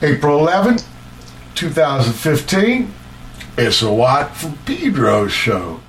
April 11th, 2015. It's a Watt from Pedro show.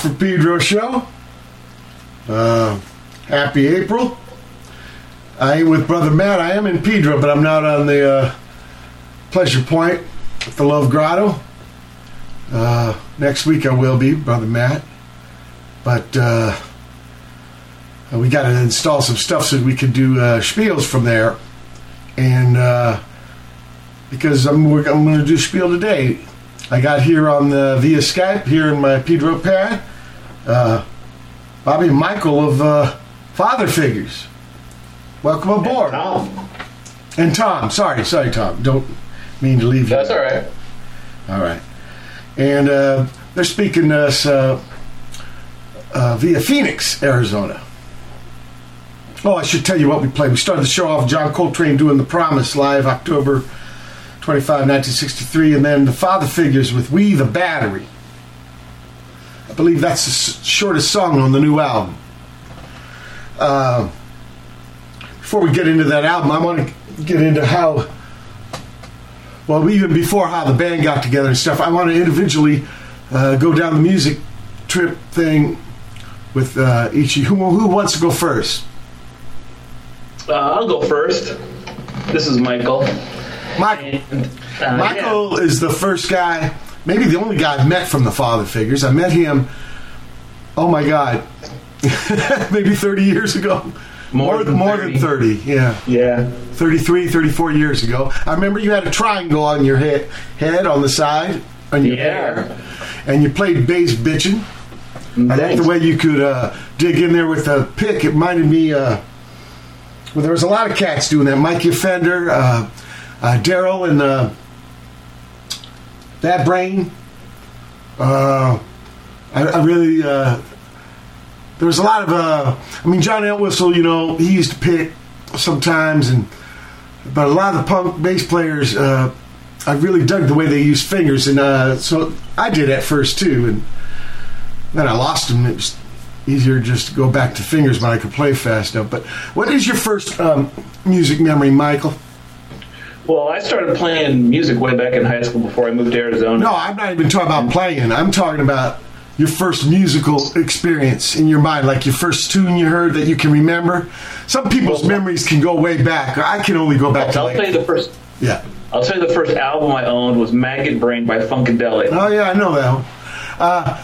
From Pedro show. Uh, happy April. I ain't with Brother Matt. I am in Pedro, but I'm not on the uh, Pleasure Point at the Love Grotto. Uh, next week I will be, Brother Matt. But uh, we got to install some stuff so we can do uh, spiels from there. And uh, because I'm, I'm going to do spiel today, I got here on the via Skype here in my Pedro pad. Uh, Bobby Michael of uh, Father Figures. Welcome aboard. And Tom. And Tom. Sorry, sorry, Tom. Don't mean to leave you. That's all right. All right. And uh, they're speaking to us uh, uh, via Phoenix, Arizona. Oh, I should tell you what we played. We started the show off John Coltrane doing The Promise live October 25, 1963, and then The Father Figures with We the Battery. I believe that's the shortest song on the new album. Uh, before we get into that album, I want to get into how well, even before how the band got together and stuff, I want to individually uh, go down the music trip thing with uh, each. Who, who wants to go first? Uh, I'll go first. This is Michael. Michael. And, uh, Michael is the first guy, maybe the only guy I've met from the Father Figures. I met him. Oh my God, maybe 30 years ago. More than more 30. than 30. Yeah. Yeah. 33, 34 years ago. I remember you had a triangle on your head, head on the side, on your Yeah. hair, and you played bass bitching. I like the way you could uh, dig in there with a pick. It reminded me. Uh, well, there was a lot of cats doing that. Mikey Offender, uh, uh, Daryl, and Bad Brain. Uh, I, I really. Uh, there was a lot of. Uh, I mean, John Entwistle. You know, he used to pick sometimes, and but a lot of the punk bass players. Uh, I really dug the way they used fingers, and uh, so I did at first too, and then I lost them. It was easier just to go back to fingers when I could play fast enough. But what is your first um, music memory, Michael? Well, I started playing music way back in high school before I moved to Arizona. No, I'm not even talking about playing. I'm talking about your first musical experience in your mind, like your first tune you heard that you can remember. Some people's Well, memories can go way back. I can only go back to I'll like tell you the first. yeah. I'll tell you the first album I owned was Maggot Brain by Funkadelic. Oh yeah, I know that one. Uh,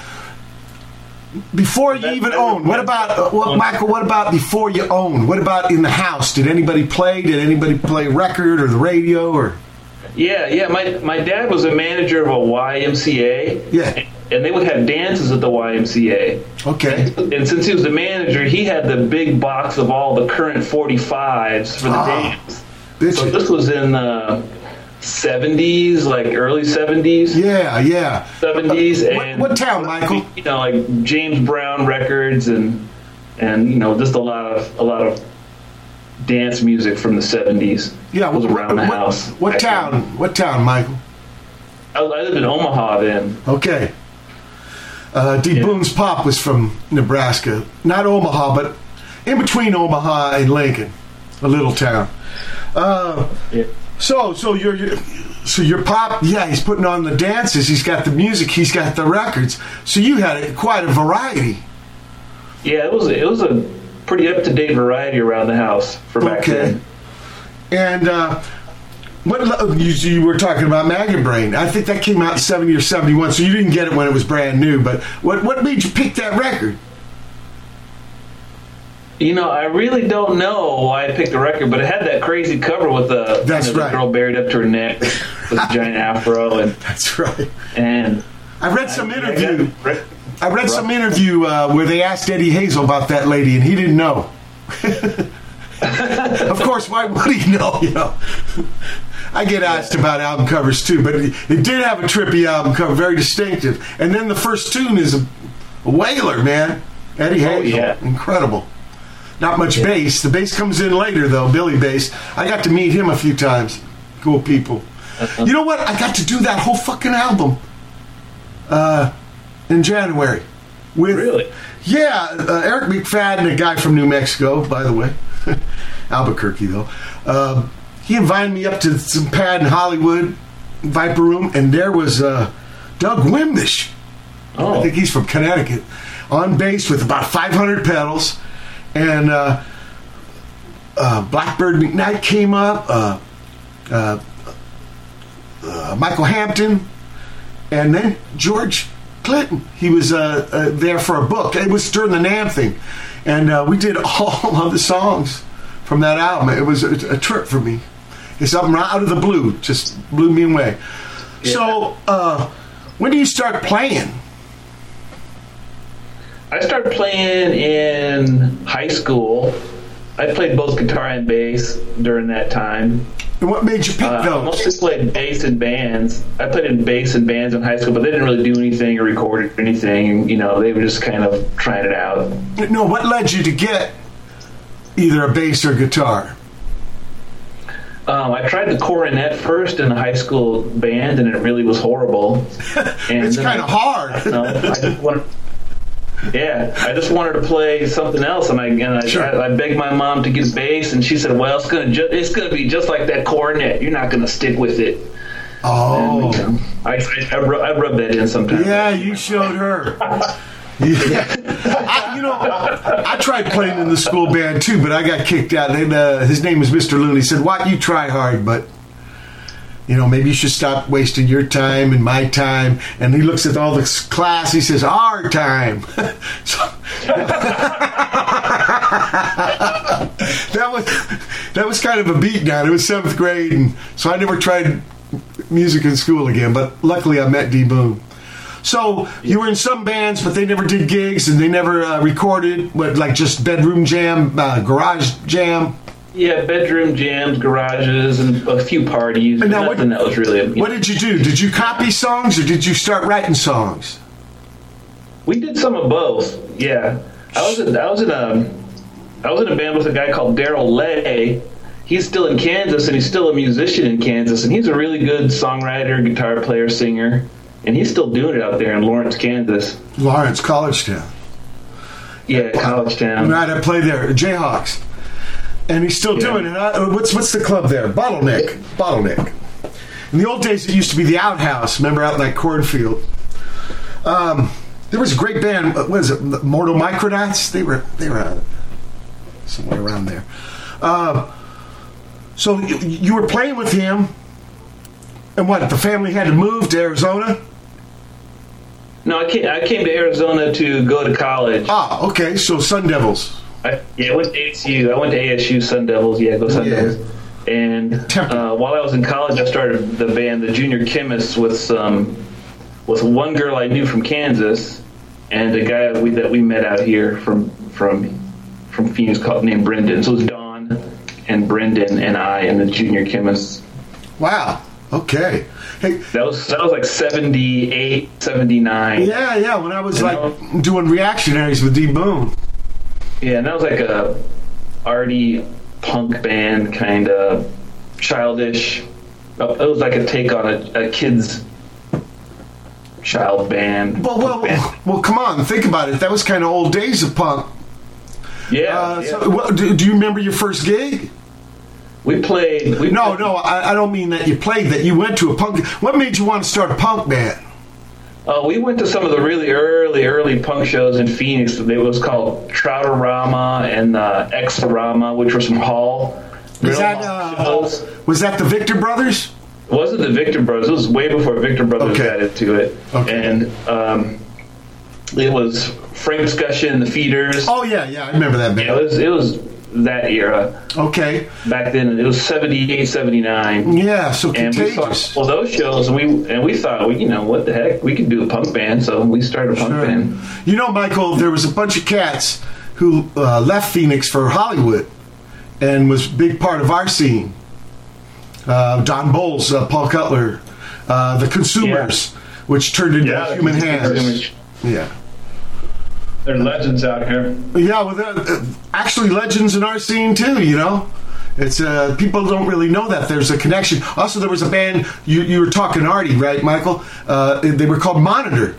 before you even owned, what about uh, what, Michael? What about before you own? What about in the house? Did anybody play? Did anybody play record or the radio or? Yeah, yeah. My my dad was a manager of a YMCA. Yeah. And they would have dances at the YMCA. Okay. And since he was the manager, he had the big box of all the current 45s for the Ah, dance. So this was in the 70s, like early 70s. Yeah, yeah. 70s What- and what town, Michael? You know, like James Brown records and and you know just a lot of a lot of dance music from the 70s. Yeah, was what, around the what- house. What back town? What town, Michael? I, I lived in Omaha then. Okay. Uh, D. Yeah. Boon's pop was from Nebraska, not Omaha, but in between Omaha and Lincoln, a little town. Uh, Yeah. So, so your your- so your pop, yeah, he's putting on the dances. He's got the music. He's got the records. So you had quite a variety. Yeah, it was it was a pretty up to date variety around the house for back Okay. then. And uh, what you, you were talking about Maggot Brain? I think that came out in seventy or seventy one. So you didn't get it when it was brand new. But what what made you pick that record? You know, I really don't know why I picked the record, but it had that crazy cover with the, That's you know, right. the girl buried up to her neck with a giant afro and That's right. and I read some I- I interview. got- I read some interview uh, where they asked Eddie Hazel about that lady, and he didn't know. of course, why would he know? You know, I get asked about album covers too, but it, it did have a trippy album cover, very distinctive. And then the first tune is a, a whaler, man. Eddie Oh, Hazel, yeah. incredible. Not much bass. The bass comes in later, though. Billy Bass. I got to meet him a few times. Cool people. You know what? I got to do that whole fucking album uh, in January. With Really? yeah, uh, Eric McFadden, a guy from New Mexico, by the way, Albuquerque though. Um, he invited me up to some pad in Hollywood, Viper Room, and there was uh, Doug Wimbish. Oh. I think he's from Connecticut. On bass with about 500 pedals, and uh, uh, Blackbird McKnight came up. Uh, uh, uh, Michael Hampton, and then George Clinton. He was uh, uh, there for a book. It was during the NAMM thing, and uh, we did all of the songs from that album. It was a, a trip for me. It's something right out of the blue, just blew me away. So, uh, when do you start playing? I started playing in high school. I played both guitar and bass during that time. And what made you pick Uh, I mostly played bass in bands. I played in bass in bands in high school, but they didn't really do anything or record anything. You know, they were just kind of trying it out. No, what led you to get either a bass or guitar? Um, I tried the cornet first in a high school band, and it really was horrible. And It's kind of hard. No, I just wanted. Yeah, I just wanted to play something else, and I and I, Sure. I, I begged my mom to get bass, and she said, "Well, it's gonna ju- it's gonna be just like that cornet. You're not gonna stick with it." Oh, And, you know, I I, I, rub, I rub that in sometimes. yeah, you showed her. Yeah. I, you know, I tried playing in the school band too, but I got kicked out. And, uh, his name was Mr. Looney. He said, "What you try hard, but you know maybe you should stop wasting your time and my time." And he looks at all the class. He says, "Our time." so, that was that was kind of a beatdown. It was seventh grade, and so I never tried music in school again. But luckily, I met D Boon. So you were in some bands, but they never did gigs, and they never uh, recorded. What like just bedroom jam, uh, garage jam. Yeah, bedroom jams, garages, and a few parties. But now what- that was really. you What know. did you do? Did you copy songs, or did you start writing songs? We did some of both. Yeah, I was in, I was in a I was in a band with a guy called Daryl Lay. He's still in Kansas, and he's still a musician in Kansas, and he's a really good songwriter, guitar player, singer, and he's still doing it out there in Lawrence, Kansas. Lawrence, College Town. Yeah, college town. Right, I played there, Jayhawks, and he's still Yeah. doing it. Uh, what's what's the club there? Bottleneck, Bottleneck. In the old days, it used to be the Outhouse. Remember out in that cornfield. Um, there was a great band. uh, What is it? Mortal Micronotz. They were they were uh, somewhere around there. Uh, so you, you were playing with him, and what? The family had to move to Arizona. No, I came, I came to Arizona to go to college. Ah, okay. So Sun Devils. I, yeah, I went to ASU. I went to ASU Sun Devils. Yeah, go Sun Yeah. Devils. And uh, while I was in college, I started the band, the Junior Chemists, with some with one girl I knew from Kansas, and a guy we, that we met out here from from from Phoenix called named Brendan. So it was Don and Brendan and I and the Junior Chemists. Wow. Okay. Hey, That was that was like 78, 79. Yeah, yeah. When I was You like doing reactionaries with D Boon. Yeah, and that was like a arty punk band, kind of childish. uh, It was like a take on a, a kid's child band. Well, well, band. well, well, come on. Think about it. That was kind of old days of punk. yeah. Uh, yeah. so, what, do, do you remember your first gig? we played. We No, no. I, I don't mean that you played. That you went to a punk. What made you want to start a punk band? Uh, we went to some of the really early, early punk shows in Phoenix. It was called Trouterama and uh, Exorama, which were some hall. Was real that hall uh, was that the Victor Brothers? It wasn't the Victor Brothers. It was way before Victor Brothers Okay. added to it. Okay. And um, it was Frank and the Feeders. Oh yeah, yeah. I remember that Yeah, band. it was it was that era. Okay. Back then, it was 78, 79. Yeah. So And we saw well those shows, and we and we thought, well, you know, what the heck, we could do a punk band, so we started a punk Sure. band. You know, Michael, there was a bunch of cats who uh, left Phoenix for Hollywood and was a big part of our scene. Uh, Don Bowles, uh, Paul Cutler, uh, The Consumers, which turned into Yeah, Human Hands. Yeah. They're legends out here. Yeah, well, they're, actually, legends in our scene, too, you know? It's uh, people don't really know that there's a connection. Also, there was a band you, you were talking Artie, right, Michael? Uh, they were called Monitor,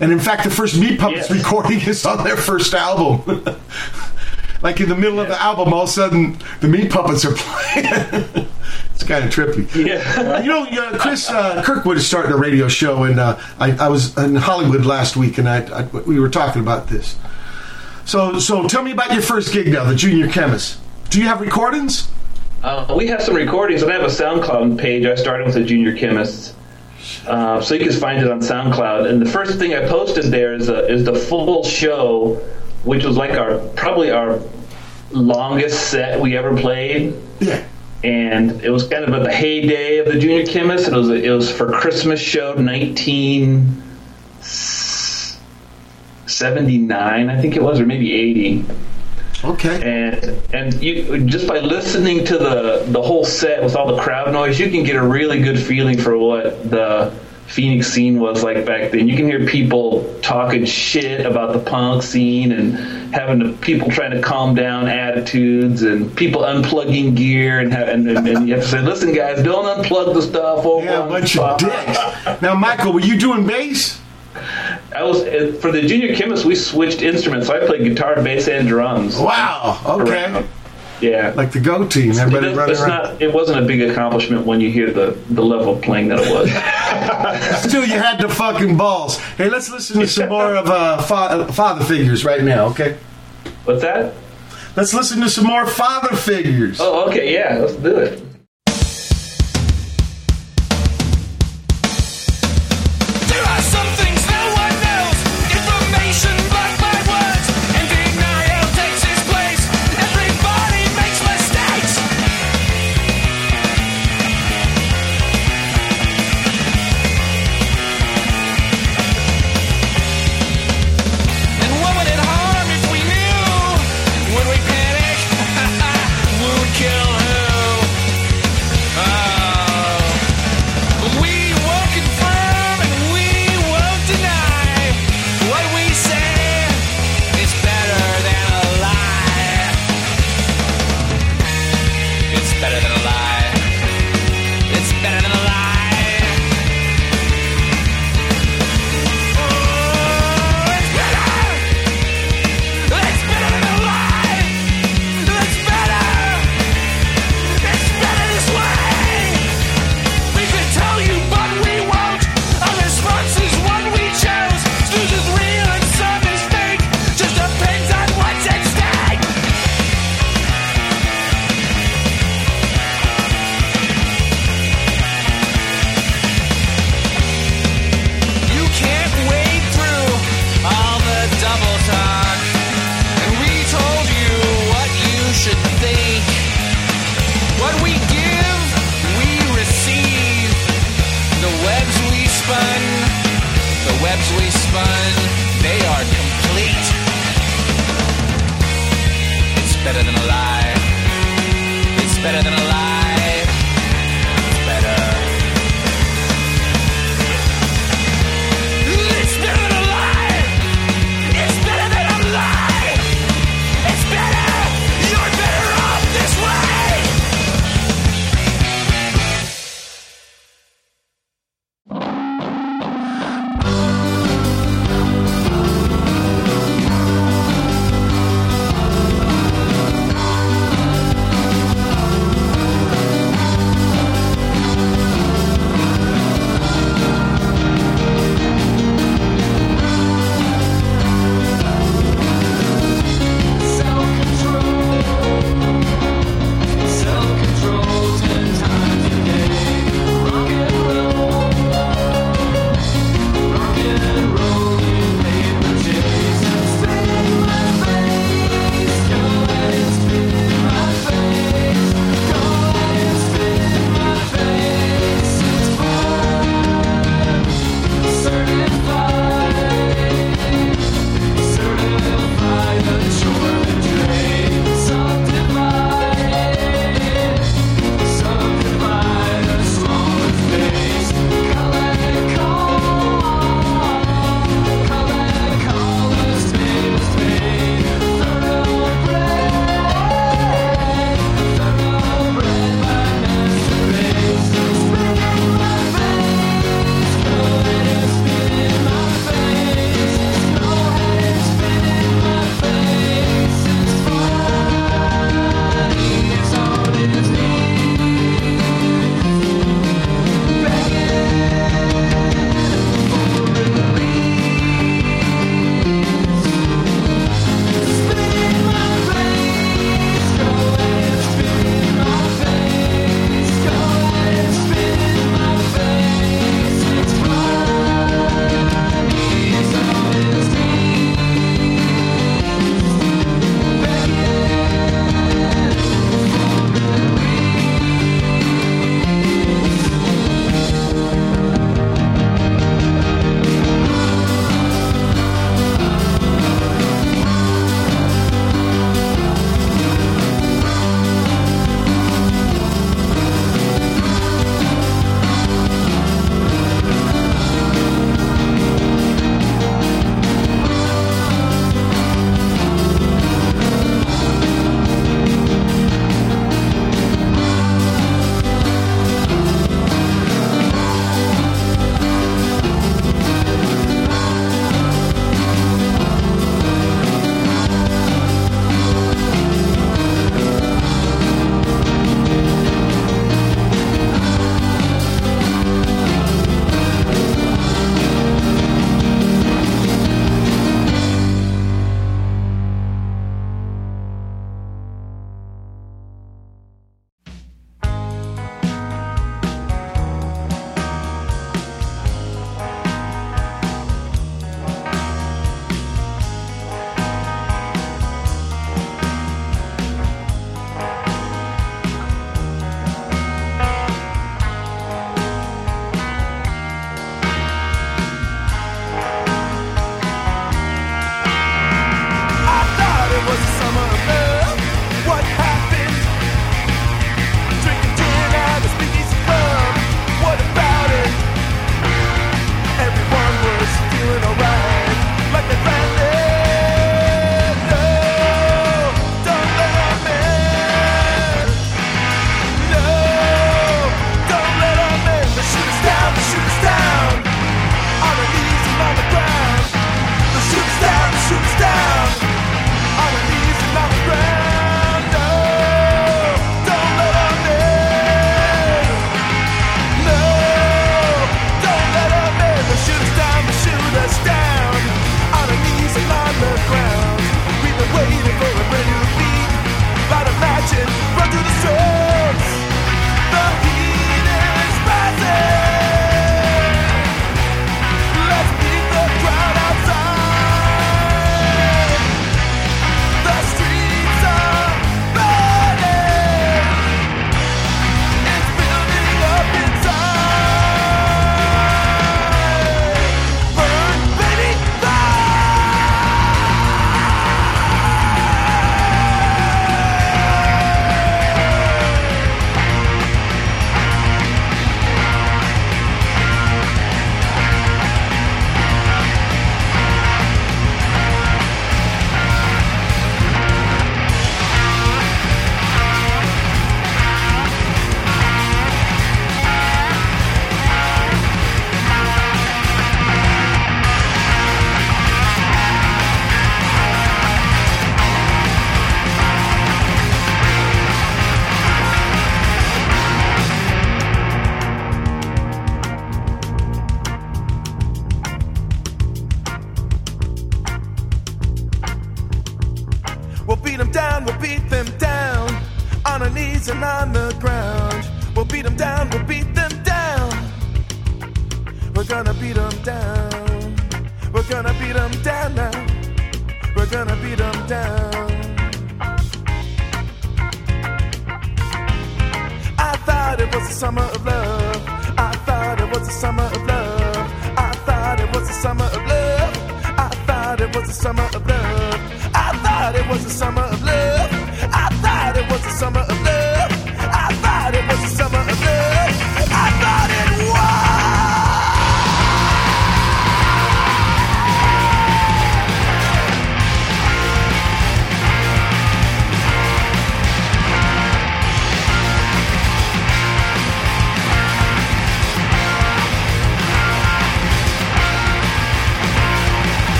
and in fact, the first Meat Puppets Yes. recording is on their first album. like in the middle of the album, all of a sudden the Meat Puppets are playing. kind of trippy. Yeah. Uh, you know, uh, Cris uh, Kirkwood is starting a radio show, and uh, I, I was in Hollywood last week, and I, I, we were talking about this. So, so tell me about your first gig now, the Junior Chemist. Do you have recordings? Uh, we have some recordings, and I have a SoundCloud page. I started with the Junior Chemists, uh, so you can find it on SoundCloud. And the first thing I posted there is a, is the full show, which was like our probably our longest set we ever played. Yeah. And it was kind of at the heyday of the Junior Chemist. It was it was for Christmas show nineteen seventy nine, I think it was, or maybe eighty. Okay. And and you just by listening to the the whole set with all the crowd noise, you can get a really good feeling for what the Phoenix scene was like back then. You can hear people talking shit about the punk scene and having people trying to calm down attitudes and people unplugging gear and, and, and, and you have to say, listen, guys, don't unplug the stuff. Over Yeah, bunch of dicks. Now, Michael, were you doing bass? I was uh, for the junior chemist. We switched instruments. So I played guitar, bass, and drums. Wow. Okay. Around. Yeah. Like the Go Team. Everybody It- running it's around. not. It wasn't a big accomplishment when you hear the the level of playing that it was. Still, you had the fucking balls. Hey, let's listen to some more of uh, fa- Father Figures right now, okay? What's that? Let's listen to some more Father Figures. Oh, okay. Yeah, let's do it.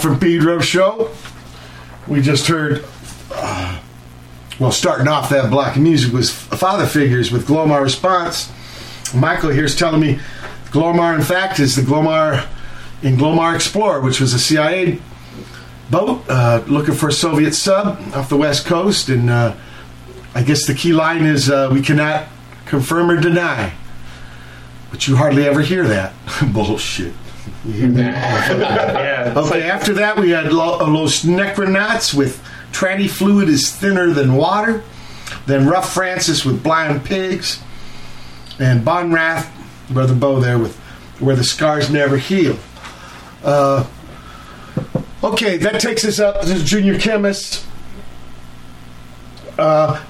From Pedro Show. We just heard, uh, well, starting off that block of music was Father Figures with Glomar Response. Michael here's telling me Glomar, in fact, is the Glomar in Glomar Explorer, which was a CIA boat uh, looking for a Soviet sub off the west coast. And uh, I guess the key line is uh, we cannot confirm or deny. But you hardly ever hear that. Bullshit. You hear that? Yeah. Okay, after that we had Lo- uh, Los Necronauts with Tranny Fluid is Thinner Than Water. Then Rough Francis with Blind Pigs. And Bon Wrath, Brother Bo there with Where the Scars Never Heal. Uh, okay, that takes us up to Junior Chemist. Uh,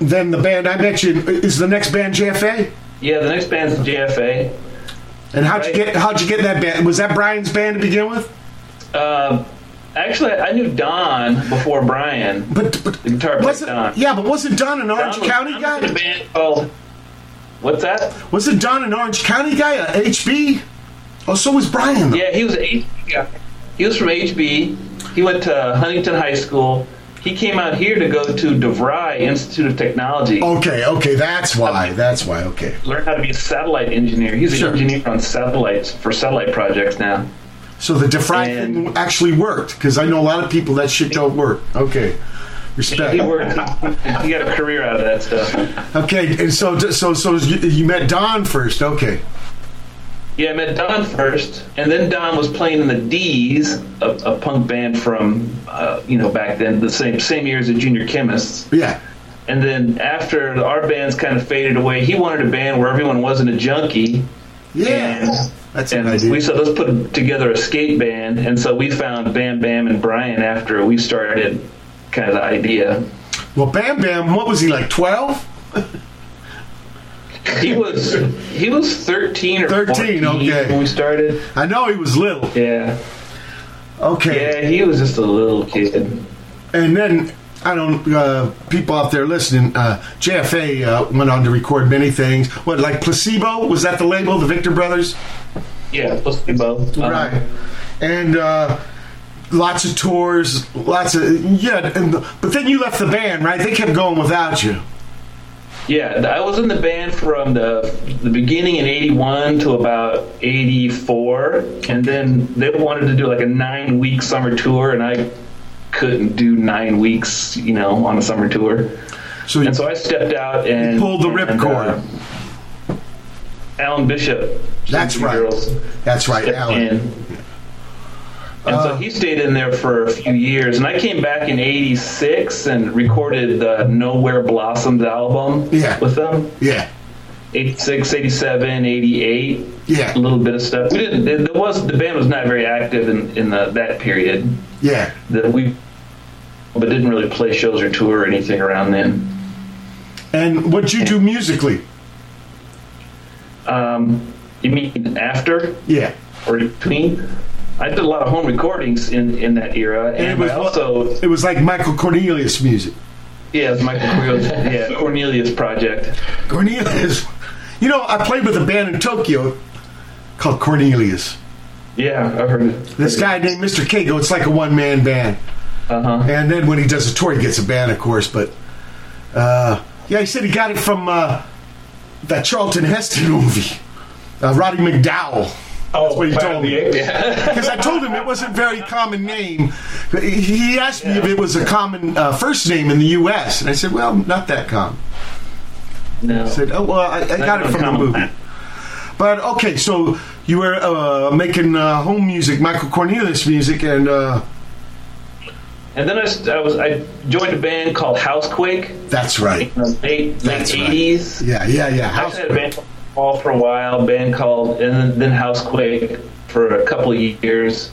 then the band I mentioned is the next band JFA. yeah, the next band's JFA. And how'd you get how'd you get that band? Was that Brian's band to begin with? Uh, actually, I knew Don before Brian. But, but The guitar player Don. yeah, but wasn't Don an Orange Don was- County Don guy? was in a band called. What's that? Wasn't Don an Orange County guy? A HB? Oh, so was Brian. though. Yeah, he was a guy. He was from HB. He went to Huntington High School. He came out here to go to DeVry Institute of Technology. Okay, okay, that's why. That's why. Okay. Learn how to be a satellite engineer. He's an Sure. engineer on satellites for satellite projects now. So the thing actually worked because I know a lot of people that shit don't work. Okay, respect. He worked. he got a career out of that stuff. Okay, and so so so you, you met Don first. Okay. Yeah, I met Don first, and then Don was playing in the D's, a, a punk band from uh, you know back then, the same same year as the Junior Chemists. Yeah. And then after our bands kind of faded away, he wanted a band where everyone wasn't a junkie. Yeah. And, That's an and idea. we said let's put together a skate band, and so we found Bam Bam and Brian after we started kind of the idea. Well, Bam Bam, what was he like? Twelve? He was he was thirteen or 13, 14 okay. when we started. I know he was little. Yeah, Okay. yeah, he was just a little kid. And then I don't. Uh, people out there listening, uh, JFA uh, went on to record many things. What, like Placebo? Was that the label? The Victor Brothers? Yeah, placebo. Uh, right. And uh, lots of tours, lots of yeah. And the, but then you left the band, right? They kept going without you. Yeah, I was in the band from the the beginning in '81 to about '84, and then they wanted to do like a nine week summer tour, and I couldn't do nine weeks, you know, on a summer tour. So you And so I stepped out and pulled the ripcord. uh, Alan Bishop. That's right. Girls, That's right, Alan. in. And Uh, so he stayed in there for a few years, and I came back in '86 and recorded the Nowhere Blossoms album Yeah. with them. Yeah, 86, 87, 88. Yeah. A little bit of stuff. We didn't. There was the band was not very active in in the, that period. yeah. That we, but didn't really play shows or tour or anything around then. And what'd you do musically? Um, you mean after Yeah. or between? I did a lot of home recordings in in that era, and, it was I also It was like Michael Cornelius music. yeah, it was Michael Cornelius, yeah Cornelius project. Cornelius. You know, I played with a band in Tokyo called Cornelius. Yeah, I've heard it. This guy named Mr. Keigo, it's like a one man band. Uh huh. And then when he does a tour, he gets a band, of course. But uh, yeah, he said he got it from uh, that Charlton Heston movie, uh, Roddy McDowall. Oh, what he told me. Apes. Because I told him it wasn't a very common name. He asked me if it was a common uh, first name in the U.S., and I said, "Well, not that common." No. I said, "Oh, well, I, I got it from the movie." But okay, so you were uh, making uh, home music, Michael Cornelius music, and uh, And then I, s- I was I joined a band called Housequake that's right. in the late late That's right. eighties. Yeah, yeah, yeah. I House- had a band called Paul for a while, band called and then, Housequake for a couple of years,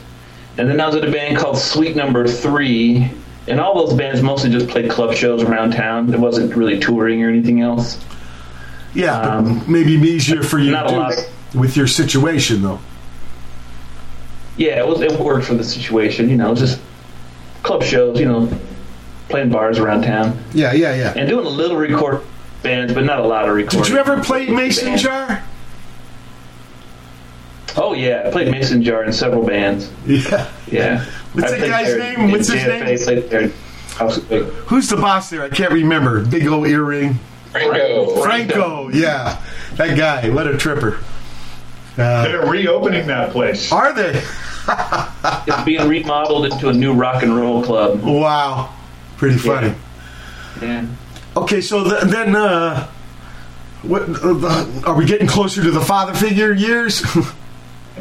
and then I was in a band called Sweet Number Three. And all those bands mostly just played club shows around town. It wasn't really touring or anything else. Yeah, Um, maybe easier for you not to a do lot. with your situation, though. Yeah, it was it worked for the situation. You know, just club shows. You know, playing bars around town Yeah, yeah, yeah. and doing a little record bands, but not a lot of recording. Did you ever play Mason Band. Jar? Oh yeah, I played Mason Jar in several bands. Yeah. Yeah. What's I that guy's there name? What's his JFA, name? there. Who's the boss there? I can't remember. Big old earring. Franco. Franco. Yeah, that guy. What a tripper. Uh, They're reopening that place. are they? It's being remodeled into a new rock and roll club. Wow. Pretty funny. Yeah. Okay, so th- then, uh, what, uh, are we getting closer to the father figure years?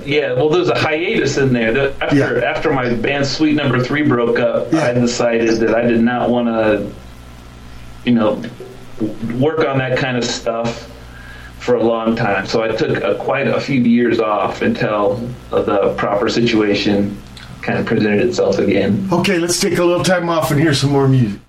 Yeah, well, there's a hiatus in there. The- After Yeah. after my band Sweet Number Three broke up, Yeah. I decided that I did not want to, you know, work on that kind of stuff for a long time. So I took a, quite a few years off until uh, the proper situation kind of presented itself again. okay, let's take a little time off and hear some more music.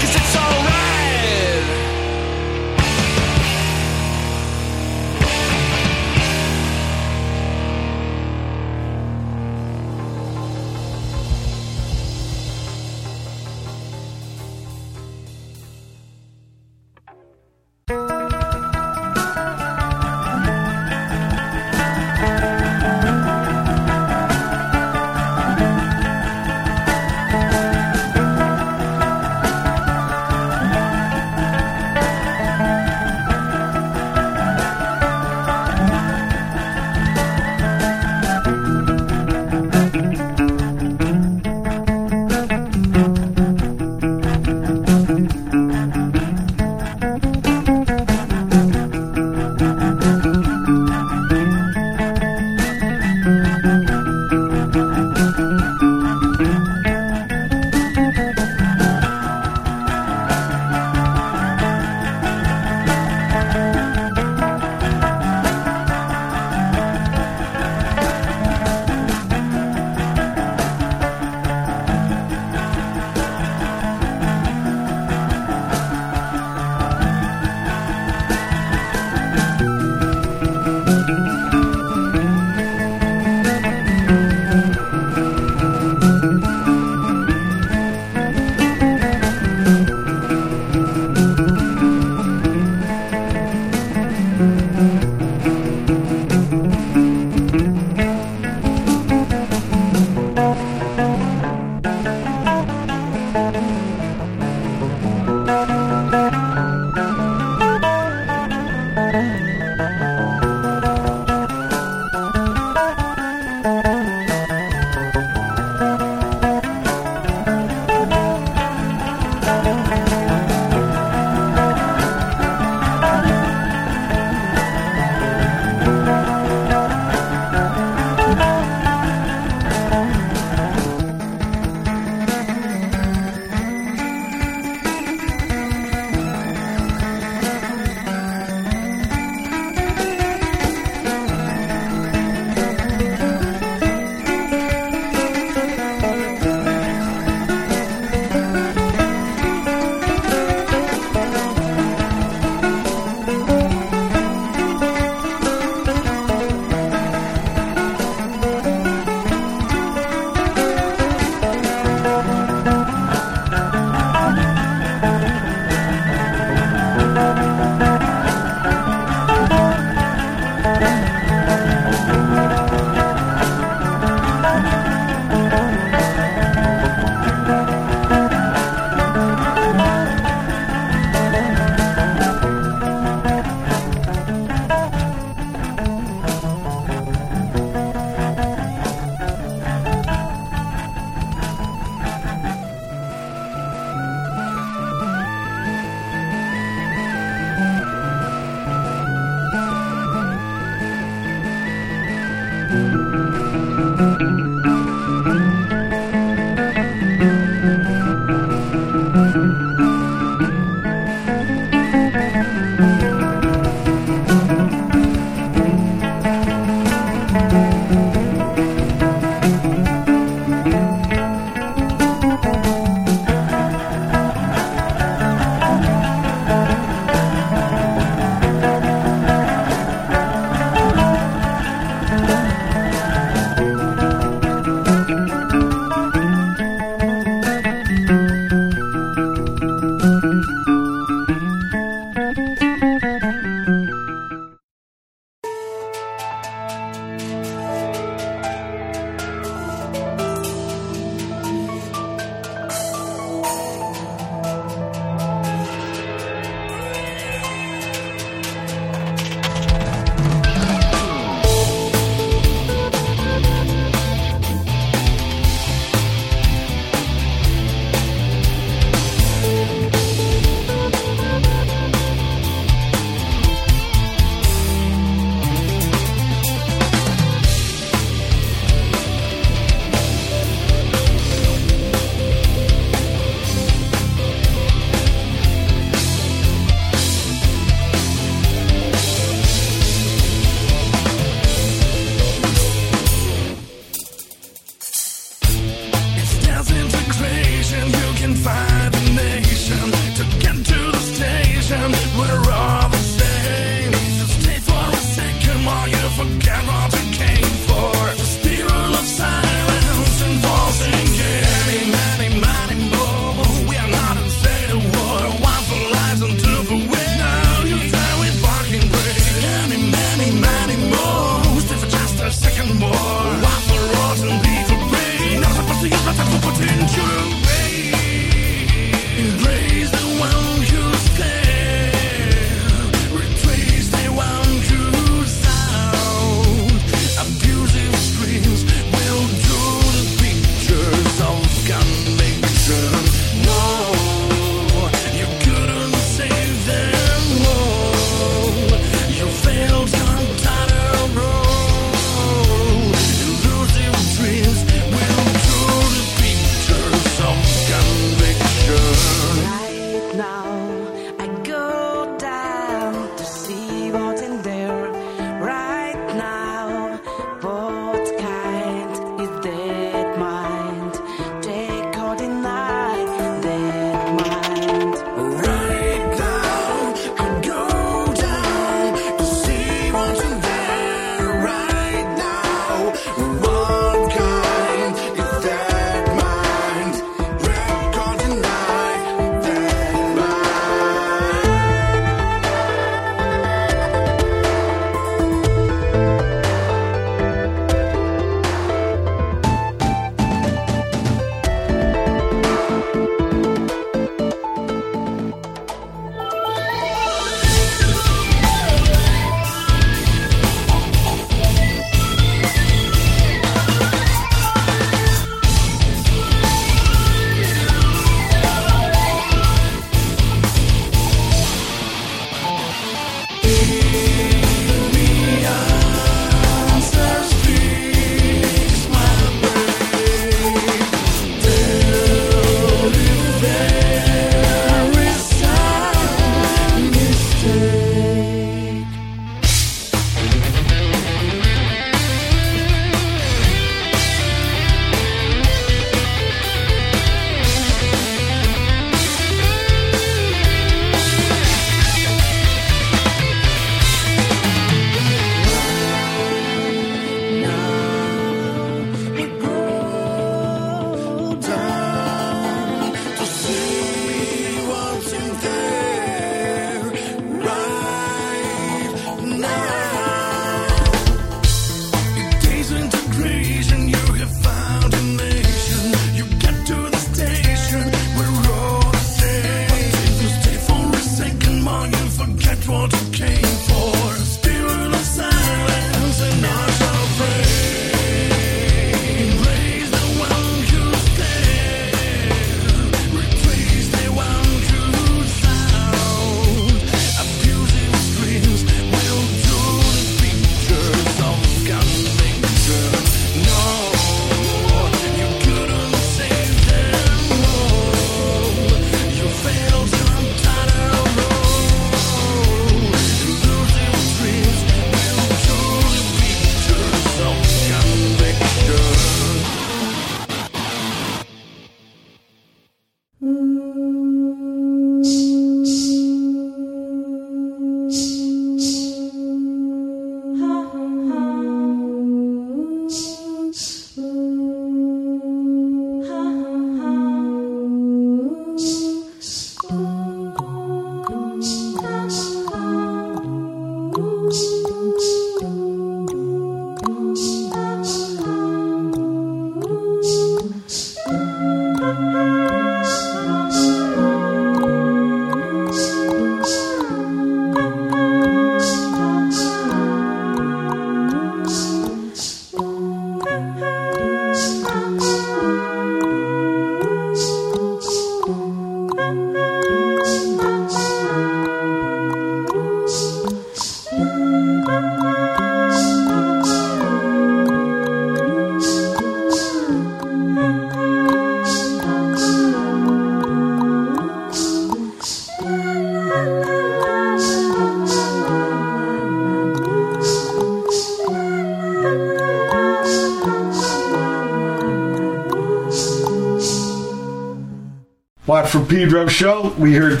From Pedro show. We heard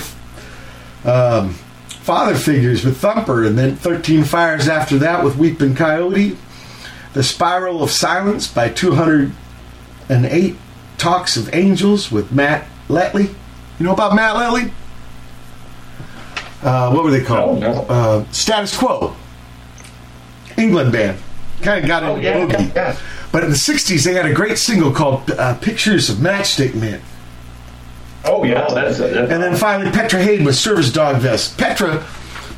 um, Father Figures with Thumper, and then 13 Fires after that with Weeping Coyote. The Spiral of Silence by 208 Talks of Angels with Matt Letley. You know about Matt Letley? Uh, what were they called? No, no. Uh, Status Quo. England band. Kind of got Oh, yeah, boogie. yeah. But in the 60s, they had a great single called uh, Pictures of Matchstick Men. Oh that's, that's And then finally, Petra Haden with Service Dog Vest. Petra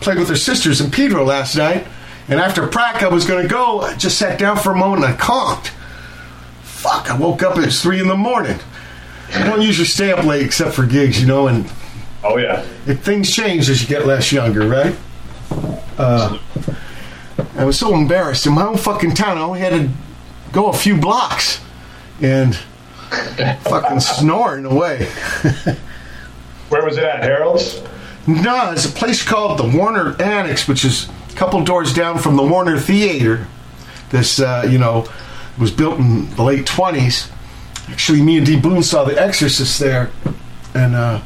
played with her sisters and Pedro last night, and after prac, I was going to go. I just sat down for a moment and I conked. Fuck, I woke up, it was 3 in the morning. I don't usually stay up late except for gigs, you know, and oh yeah. if things change as you get less younger, right? Uh, I was so embarrassed. In my own fucking town, I only had to go a few blocks and fucking snoring away. Was it at? Harold's. No, it's a place called the Warner Annex, which is a couple doors down from the Warner Theater. This, uh, you know, was built in the late 20s. Actually, me and D. Boon saw The Exorcist there. And, uh,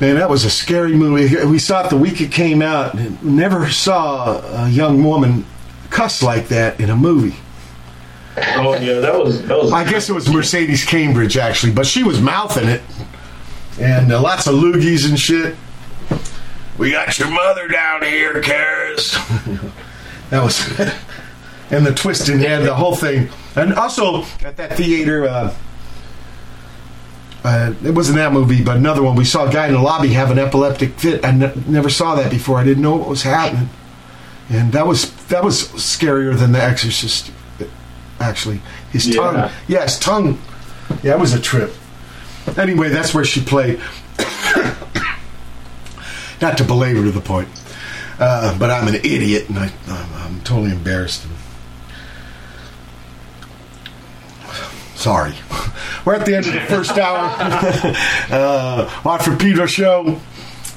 man, that was a scary movie. We saw it the week it came out. and Never saw a young woman cuss like that in a movie. oh yeah, that was that was. I guess it was Mercedes McCambridge, actually, but she was mouthing it. And uh, lots of loogies and shit. We got your mother down here, Karras. that was. and the twist in head, the whole thing. And also, at that theater, uh, uh, it wasn't that movie, but another one, we saw a guy in the lobby have an epileptic fit. I ne- never saw that before. I didn't know what was happening. And that was that was scarier than The Exorcist, actually. His Yeah. tongue. Yeah, his tongue. Yeah, it was a trip. Anyway, that's where she played. Not to belabor to the point, uh, but I'm an idiot and I, I'm, I'm totally embarrassed. Sorry. We're at the end of the first hour. uh, Watt from Pedro Show,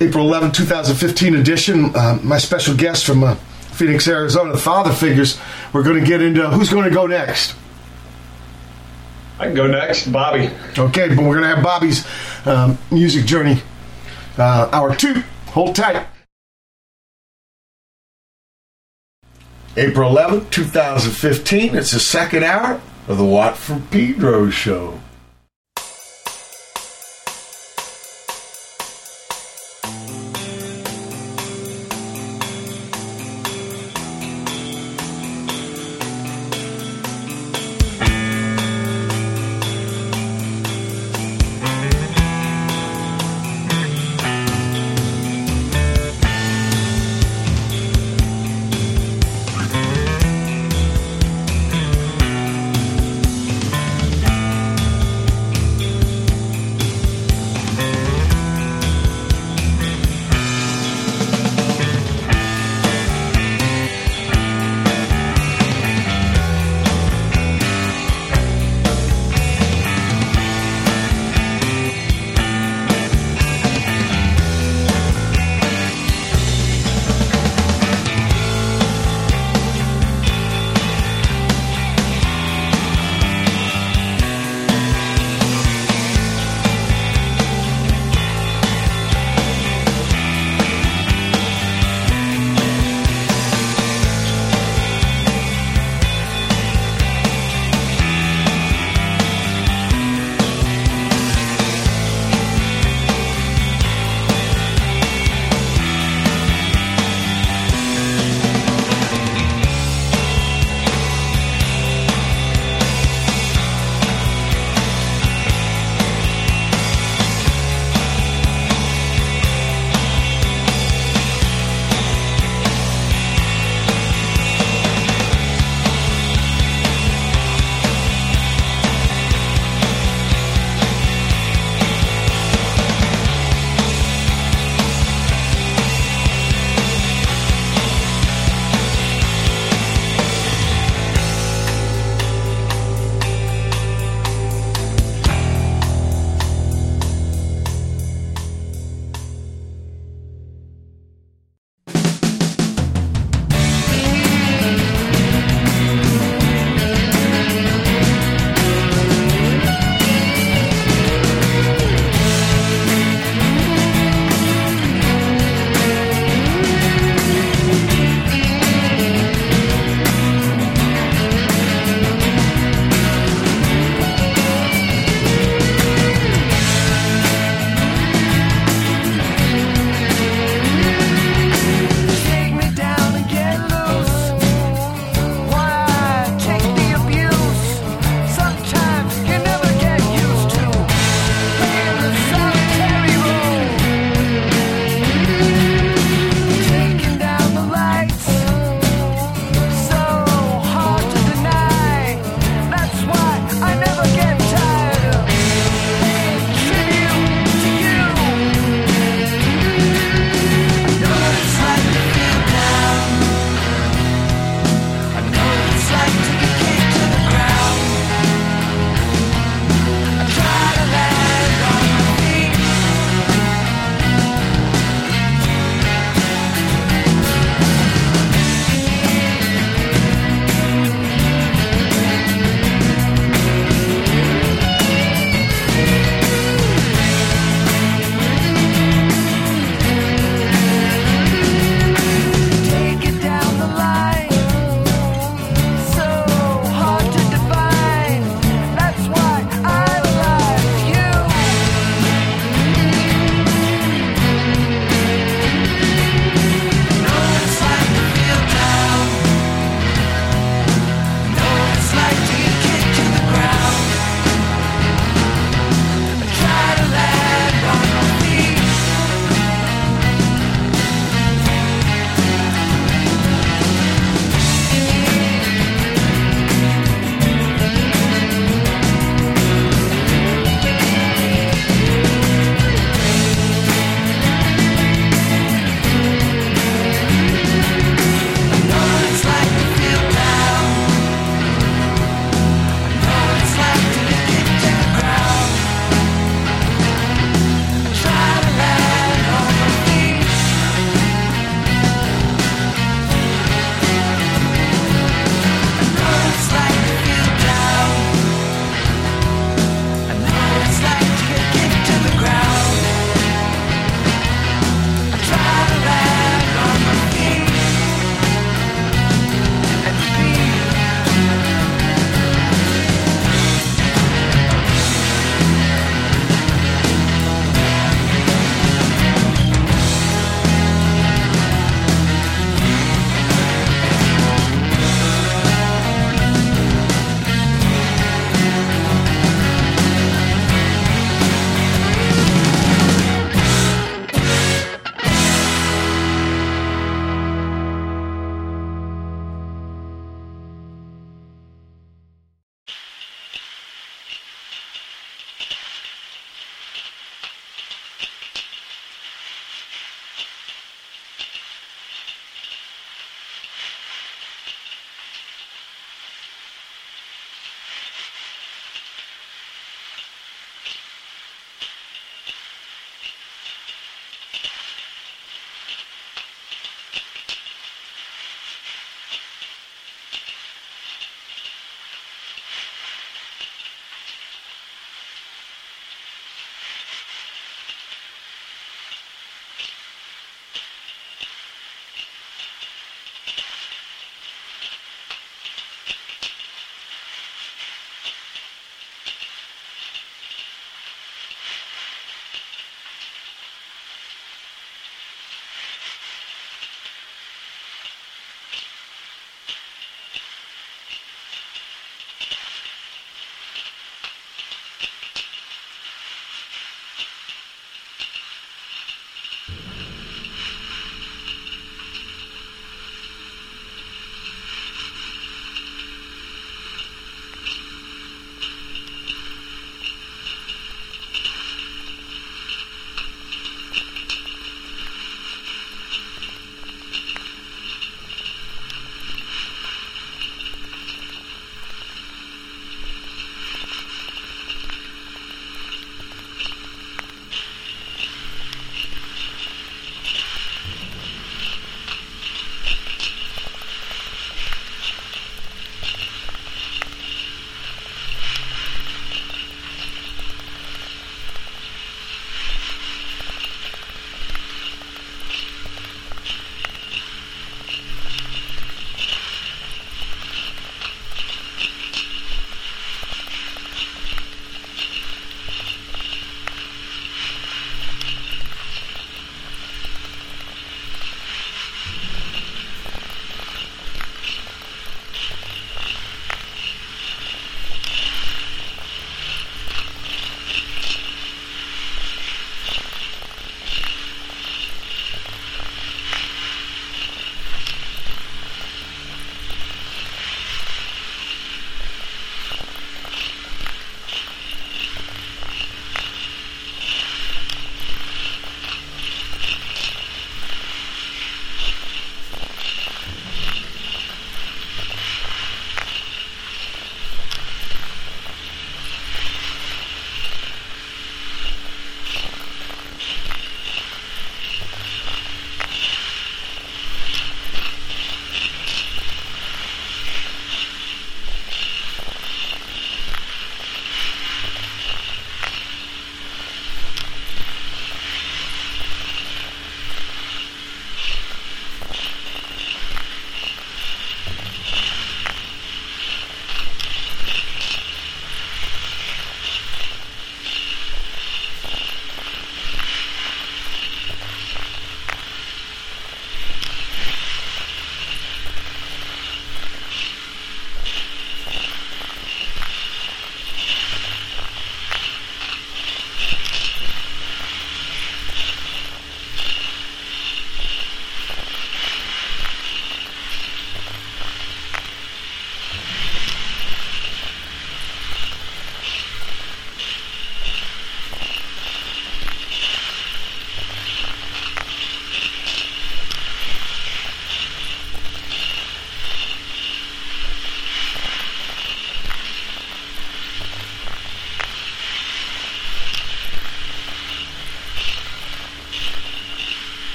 April 11, 2015 edition. Uh, my special guest from uh, Phoenix, Arizona, the Father Figures. We're going to get into who's going to go next. I can go next, Bobby. Okay, but we're to have Bobby's um, music journey, uh, hour two. Hold tight. April 11th, 2015. It's the second hour of the Watt from Pedro show.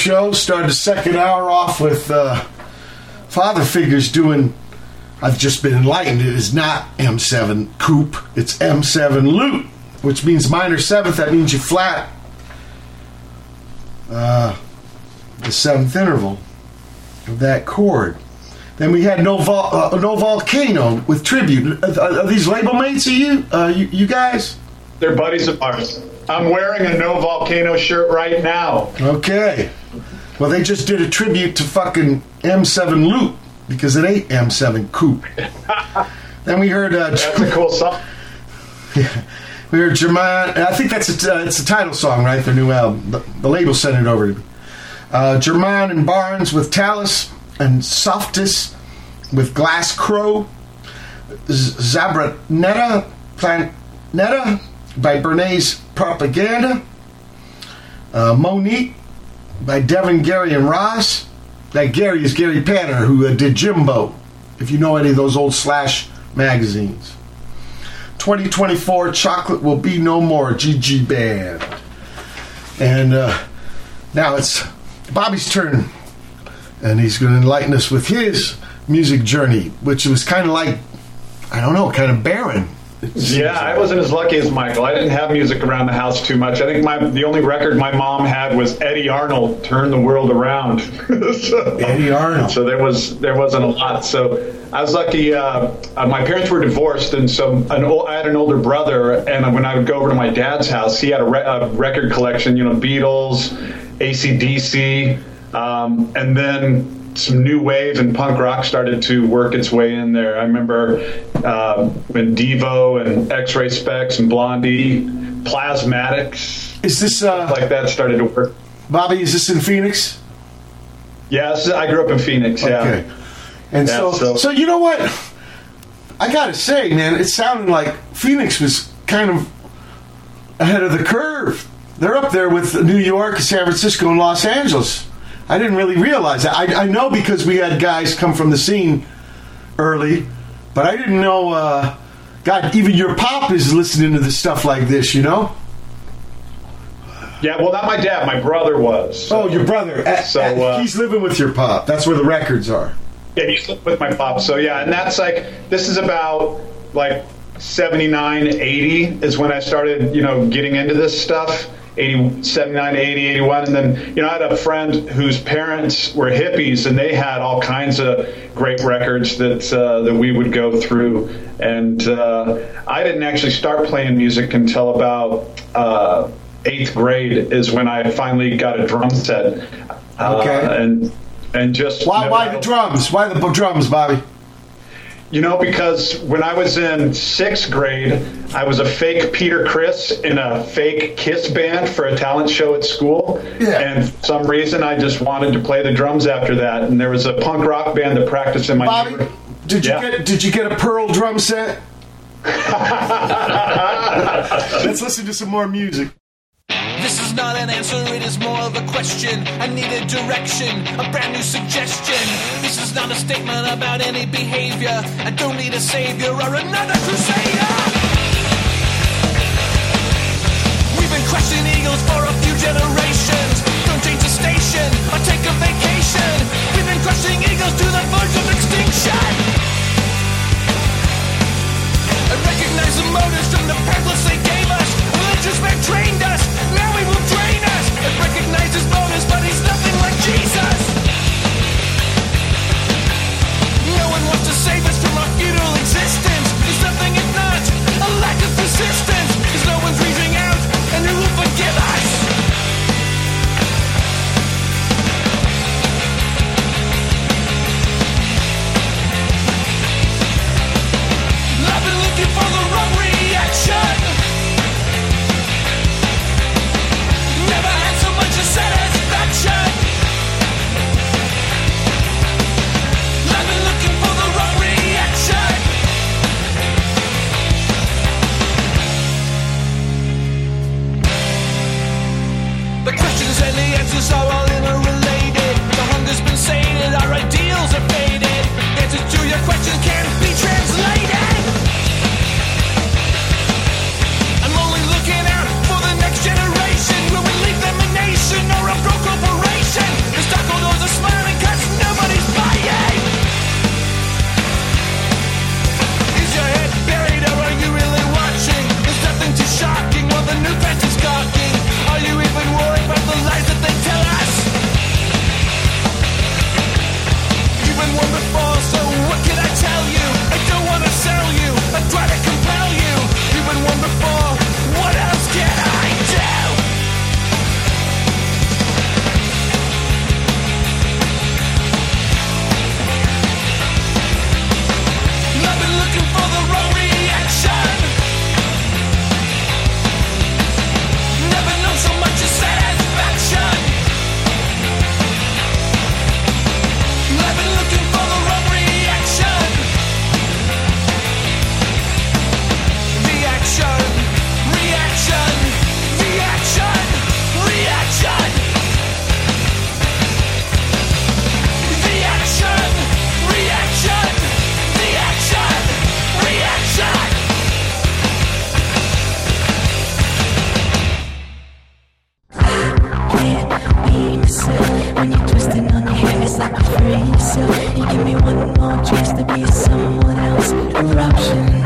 Show. Started the second hour off with uh, father figures doing. I've just been enlightened. It is not M7 coupe. It's M7 loop, which means minor seventh. That means you flat uh, the seventh interval of that chord. Then we had no, Vol- uh, no volcano with tribute. Are, are these label mates of you? Uh, you, you guys? They're buddies of ours. I'm wearing a No Volcano shirt right now. Okay. Well, they just did a tribute to fucking M7 Loop because it ain't M7 Coupe. then we heard uh, That's a cool song. we heard Jerman. I think that's a, uh, it's a title song, right? Their new album. The, the label sent it over to me. Uh, Jerman and Barnes with Talus and Softess with Glass Crow. Z- Zabraneta Planeta by Bernays Propaganda. Uh, Monique by Devin, Gary, and Ross. That Gary is Gary Panter, who uh, did Jimbo, if you know any of those old Slash magazines. 2024 Chocolate Will Be No More, Jee Jee Band. And uh, now it's Bobby's turn, and he's going to enlighten us with his music journey, which was kind of like, I don't know, kind of barren. Yeah, I wasn't as lucky as Michael. I didn't have music around the house too much. I think my the only record my mom had was Eddy Arnold, "Turn the World Around." so, Eddy Arnold. So there was there wasn't a lot. So I was lucky. Uh, uh, my parents were divorced, and so an old, I had an older brother. And when I would go over to my dad's house, he had a, re- a record collection. You know, Beatles, ACDC, um, and then some new wave and punk rock started to work its way in there. I remember uh, when Devo and X-Ray Spex and Blondie, Plasmatics, Is this uh, like that started to work. Bobby, is this in Phoenix? Yes, I grew up in Phoenix. Yeah. Okay. And Yeah, so, so, so- you know what? I gotta say, man, it sounded like Phoenix was kind of ahead of the curve. They're up there with New York, San Francisco, and Los Angeles. I didn't really realize that. I, I know because we had guys come from the scene early, but I didn't know. Uh, God, even your pop is listening to the stuff like this, you know? Yeah. Well, not my dad. My brother was. Oh, your brother. So, uh, uh, he's living with your pop. That's where the records are. Yeah, he lived with my pop. So yeah, and that's like this is about like 79, 80 is when I started, you know, getting into this stuff. 80, 79, 80, 81. And then, you know, I had a friend whose parents were hippies and they had all kinds of great records that, uh, that we would go through. And uh, I didn't actually start playing music until about uh, eighth grade is when I finally got a drum set. Uh, Okay. and, and just. Why, why the drums? Why the drums, Bobby? You know, because when I was in sixth grade, I was a fake Peter Criss in a fake Kiss band for a talent show at school. Yeah. And for some reason, I just wanted to play the drums after that. And there was a punk rock band that practiced in my Bobby, did you Yeah. get did you get a pearl drum set? Let's listen to some more music. This is not an answer, it is more of a question. I need a direction, a brand new suggestion. This is not a statement about any behavior. I don't need a savior or another crusader. We've been crushing eagles for a few generations. Don't change the station or take a vacation. We've been crushing eagles to the verge of extinction. I recognize the motives from the pamphlets they gave us. Man trained us, now he will drain us. I recognize motives, but he's nothing like Jesus. No one wants to save us from our futile existence. Nothing if not a lack of no one's reaching out, and who will forgive us? Looking for the wrong reaction. Answers are all interrelated. The hunger's been sated, our ideals are faded. Answers to your questions can't been one so what can I tell you? I don't wanna sell you, I try to compel you. You've been before, You give me one more chance to be someone else. Eruption.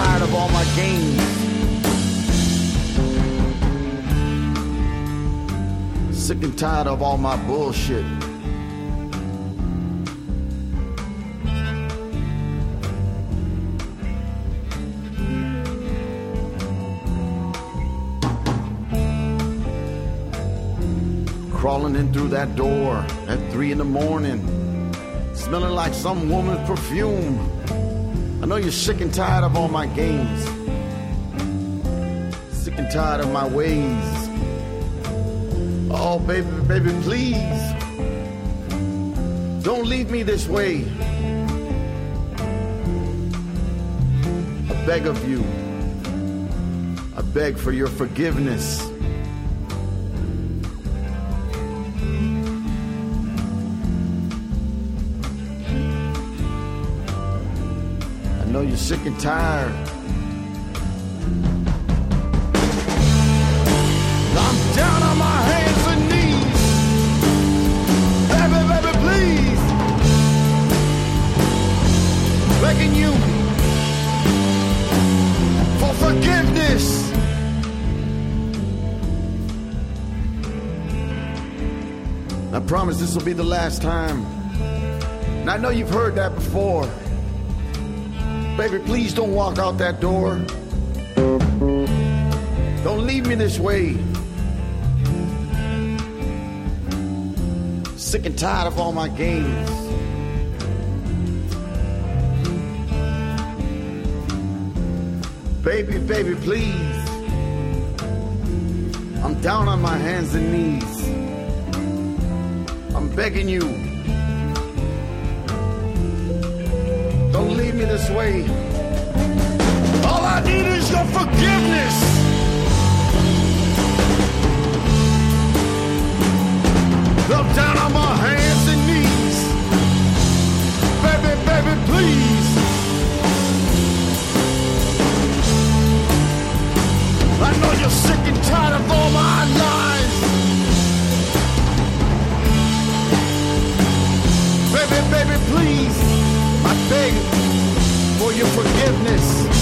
Tired of all my games. Sick and tired of all my bullshit. Crawling in through that door at three in the morning, smelling like some woman's perfume. Know you're sick and tired of all my games, sick and tired of my ways. Oh, baby, baby, please. Don't leave me this way. I beg of you. I beg for your forgiveness. Sick and tired. I'm down on my hands and knees. Baby, baby, please. Begging you for forgiveness. I promise this will be the last time. And I know you've heard that before. Baby, please don't walk out that door. Don't leave me this way. Sick and tired of all my games. Baby, baby, please. I'm down on my hands and knees. I'm begging you. Way. All I need is your forgiveness. I'm down on my hands and knees. Baby, baby, please. I know you're sick and tired of all my lies. Baby, baby, please. I beg your forgiveness.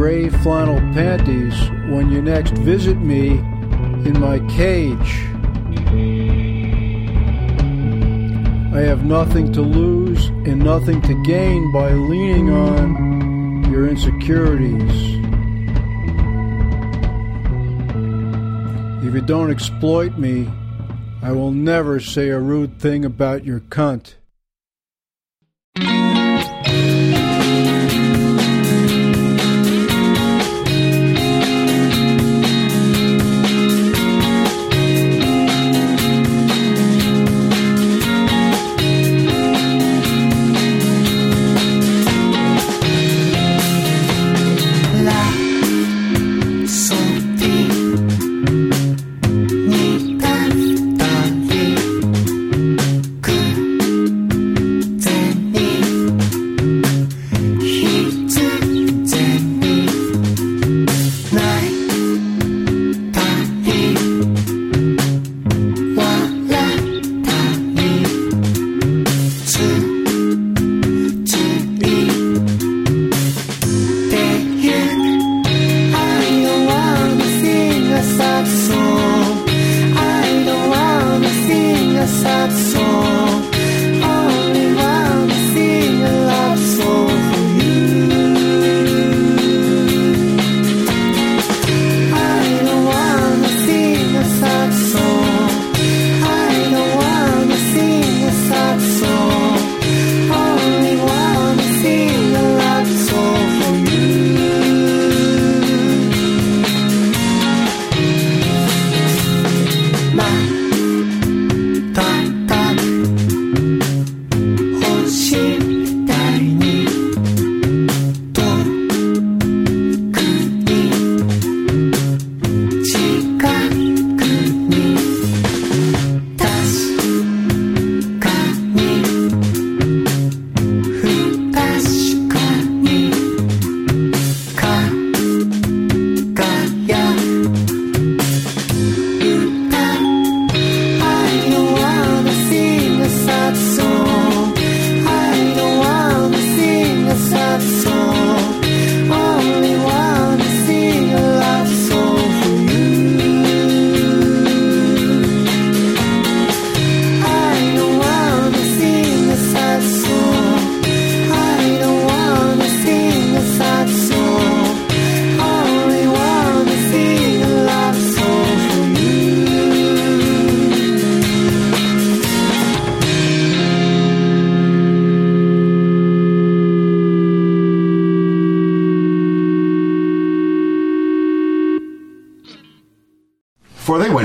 Gray flannel panties when you next visit me in my cage. I have nothing to lose and nothing to gain by leaning on your insecurities. If you don't exploit me, I will never say a rude thing about your cunt.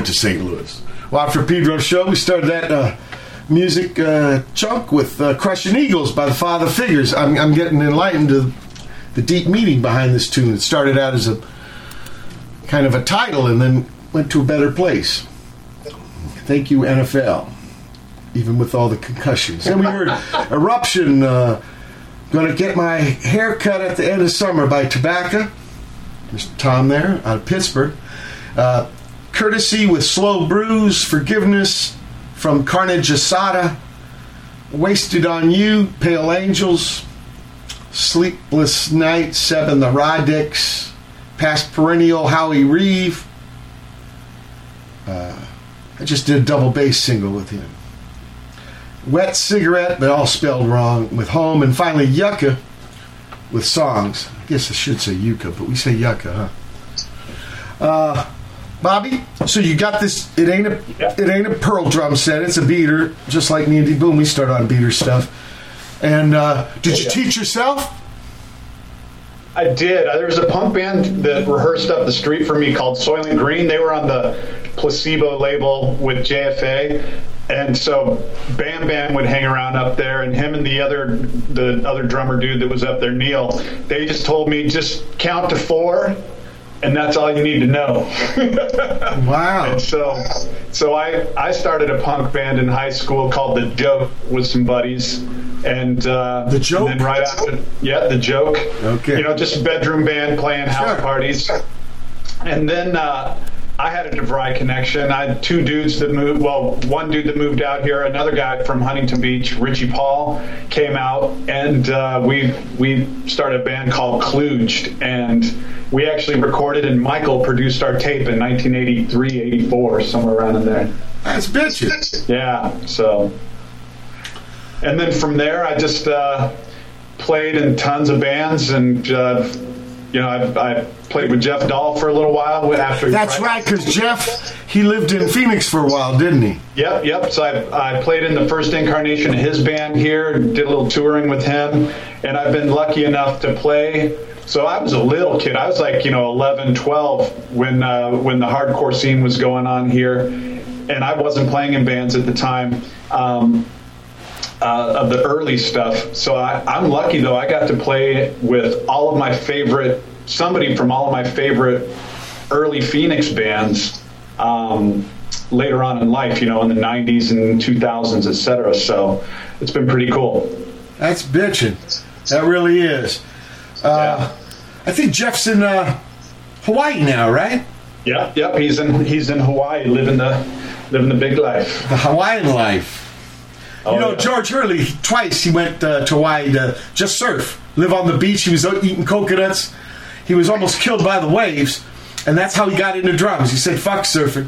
Went to St. Louis. After Pedro's show, we started that uh, music uh, chunk with uh, Crushing Eagles by the Father Figures. I'm, I'm getting enlightened to the deep meaning behind this tune. It started out as a kind of a title and then went to a better place. Thank you, NFL, even with all the concussions. Then we heard Eruption, uh, Gonna Get My Hair Cut at the End of Summer by Tobacco. Mr. Tom there out of Pittsburgh. Uh, Courtesy with Slow Bruise, Forgiveness from Carnage Asada, Wasted on You, Pale Angels, Sleepless Night, Seven the Rodicks, Past Perennial, Howie Reeve. Uh, I just did a double bass single with him. Wet Cigarette, but all spelled wrong, with Home, and finally Yucca with songs. I guess I should say Yucca, but we say Yucca, huh? Uh, Bobby, so you got this. It ain't a it ain't a pearl drum set. It's a beater, just like me and D Boon. We start on beater stuff. And uh, did you teach yourself? I did. Uh, There was a punk band that rehearsed up the street from me called Soylent Green. They were on the Placebo label with JFA, and so Bam Bam would hang around up there, and him and the other the other drummer dude that was up there, Neil, they just told me just count to four, and that's all you need to know. wow. And so, so I I started a punk band in high school called The Joke with some buddies, and uh, The Joke? And right after, yeah, The Joke. Okay. You know, just a bedroom band playing house Sure. parties, and then. Uh, I had a DeVry connection. I had two dudes that moved. Well, one dude that moved out here, another guy from Huntington Beach, Richie Paul, came out, and uh, we we started a band called Kluged, and we actually recorded and Michael produced our tape in 1983, 84, somewhere around in there. That's bitches. Yeah. So, and then from there, I just uh, played in tons of bands, and uh, you know, I, I played with Jeff Dahl for a little while after. That's right, because Jeff, he lived in Phoenix for a while, didn't he? Yep, yep. So I, I played in the first incarnation of his band here, did a little touring with him, and I've been lucky enough to play. So I was a little kid. I was like, you know, 11, 12 when uh, when the hardcore scene was going on here, and I wasn't playing in bands at the time. Um, uh, of the early stuff. So I, I'm lucky though. I got to play with all of my favorite, somebody from all of my favorite early Phoenix bands um, later on in life. You know, in the '90s and 2000s, etc. So it's been pretty cool. That's bitching. That really is. Uh, I think Jeff's in uh, Hawaii now, right? Yeah, yep. He's in he's in Hawaii, living the living the big life. The Hawaiian life. Oh, you know, yeah. George Hurley, twice he went uh, to Hawaii to just surf, live on the beach. He was out eating coconuts. He was almost killed by the waves, and that's how he got into drums. He said, fuck surfing.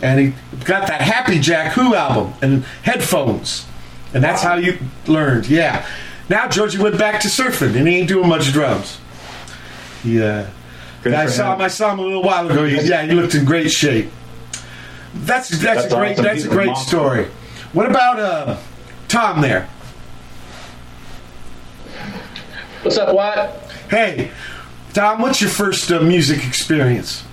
And he got that Happy Jack Who album and headphones. And that's how you learned, yeah. Now Georgie went back to surfing, and he ain't doing much drums. Yeah. Good I saw him. I saw him a little while ago. He, yeah, he looked in great shape. That's that's, That's a great awesome. that's He's a great story. What about uh, Tom there? What's up, Watt? Hey, Tom, what's your first uh, music experience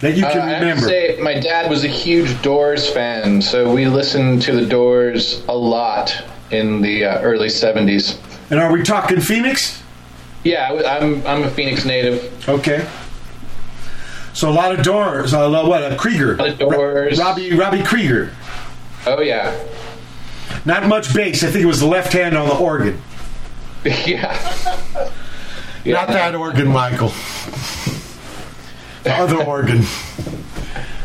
that you Uh, can I have to remember? say, my dad was a huge Doors fan, so we listened to the Doors a lot in the uh, early '70s. and are we talking Phoenix? Yeah, I'm I'm a Phoenix native. Okay. So a lot of Doors. Uh, what? Uh, Krieger. A lot of Doors. Robbie Robbie Krieger. Oh yeah, Not much bass. I think it was the left hand on the organ. yeah. Not that organ, Michael. The other organ.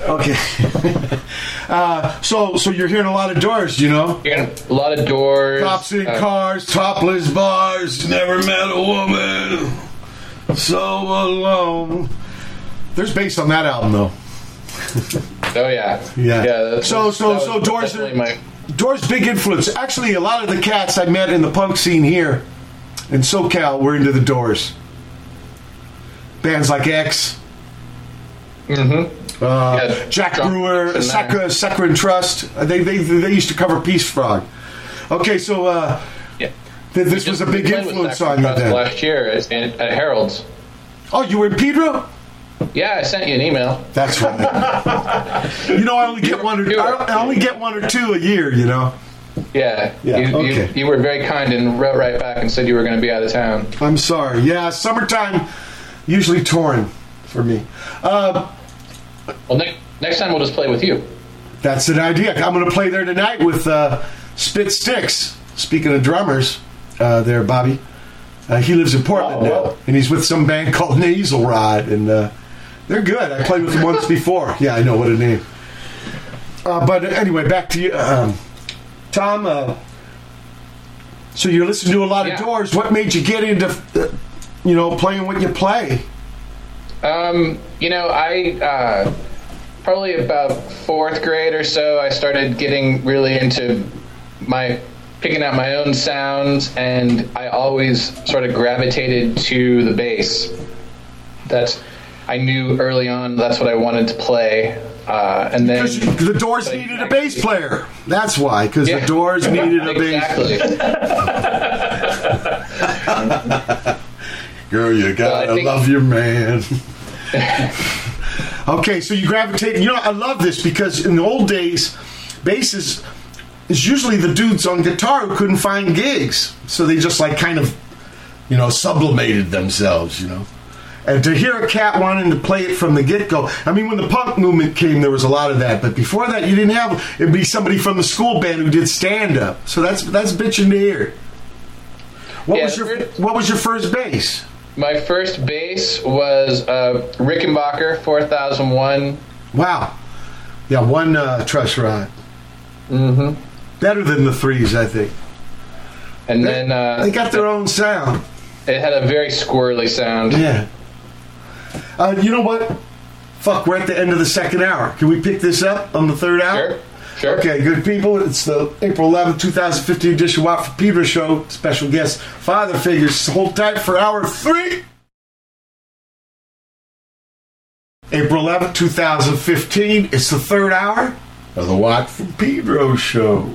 Okay. uh, so so you're hearing a lot of Doors, you know? You're A lot of Doors. Cops in uh, cars, topless bars, never met a woman so alone. There's bass on that album, though. Oh yeah. Yeah. Yeah. So- was- so- that so Doors are- definitely my. Doors big influence. Actually, a lot of the cats I met in the punk scene here in SoCal were into the Doors. Bands like X, Mm-hmm. uh, Yeah, Jack Brewer, Sacra, Saccharine Trust. Uh, They, they they used to cover Peace Frog. Okay, so uh, Yeah. th- this was a big We played with influence on you then. Last year at, at Harold's. Oh, you were in Pedro? Yeah, I sent you an email. That's right. you know, I only get one or I I only get one or two a year. You know. Yeah. Yeah, You, okay. you, you were very kind and wrote right back and said you were going to be out of town. I'm sorry. Yeah, summertime usually torn for me. Uh, Well, next next time we'll just play with you. that's an idea. I'm going to play there tonight with uh, Spit Sticks. Speaking of drummers, uh, there, Bobby. Uh, he lives in Portland Oh, now, and he's with some band called Nasal Rod, and uh, they're good. I played with them once before. Yeah, I know what a name. Uh, but anyway, back to you, um, Tom. Uh, so you're listening to a lot of Doors. What made you get into, uh, you know, playing what you play? Um, you know, I uh, probably about fourth grade or so, I started getting really into my picking out my own sounds, and I always sort of gravitated to the bass. That's I knew early on that's what I wanted to play, uh, and then the Doors needed a bass player. That's why. Because Yeah. the Doors needed a bass. exactly. Girl, you gotta think- love your man. okay, so you gravitate. You know, I love this because in the old days, bass is, is usually the dudes on guitar who couldn't find gigs, so they just like kind of, you know, sublimated themselves. You know, And to hear a cat wanting to play it from the get go, I mean, when the punk movement came, there was a lot of that. But before that, you didn't have it'd be somebody from the school band who did stand up. So that's that's bitching to hear. What Yeah, was your What was your first bass? My first bass was uh, Rickenbacker 4001. Wow. Yeah, one uh, truss rod. Mm-hmm. Better than the threes, I think. And then uh, They got their own sound. it had a very squirrely sound. Yeah. Uh, you know what? Fuck, we're at the end of the second hour. Can we pick this up on the third hour? Sure. Sure. Okay, good people. It's the April 11th, 2015 edition Watt from Pedro show. Special guest, Father Figures. Hold tight for hour three. April 11th, 2015. It's the third hour of the Watt from Pedro show.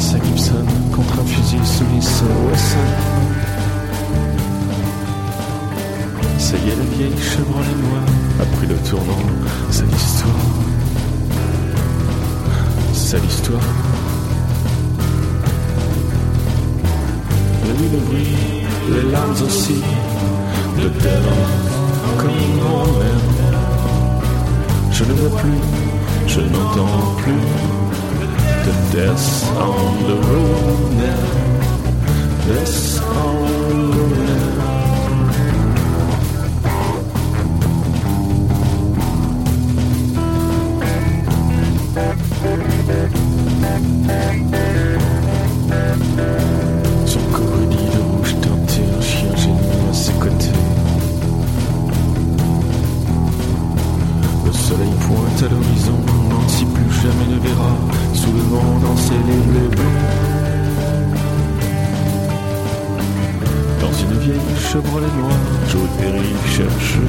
Sa Gibson Contre un fusil Smith Wesson Ça y est, la vieille Chevrolet noire A pris le tournant, c'est l'histoire. C'est l'histoire. La nuit le bruit, les larmes aussi de terre comme une grand-mère. Je ne vois plus, je n'entends plus de death on the road now. Death on the road now. Le soleil pointe à l'horizon, danser les blés blancs. Dans une vieille Chevrolet noire, Joe Perry cherche le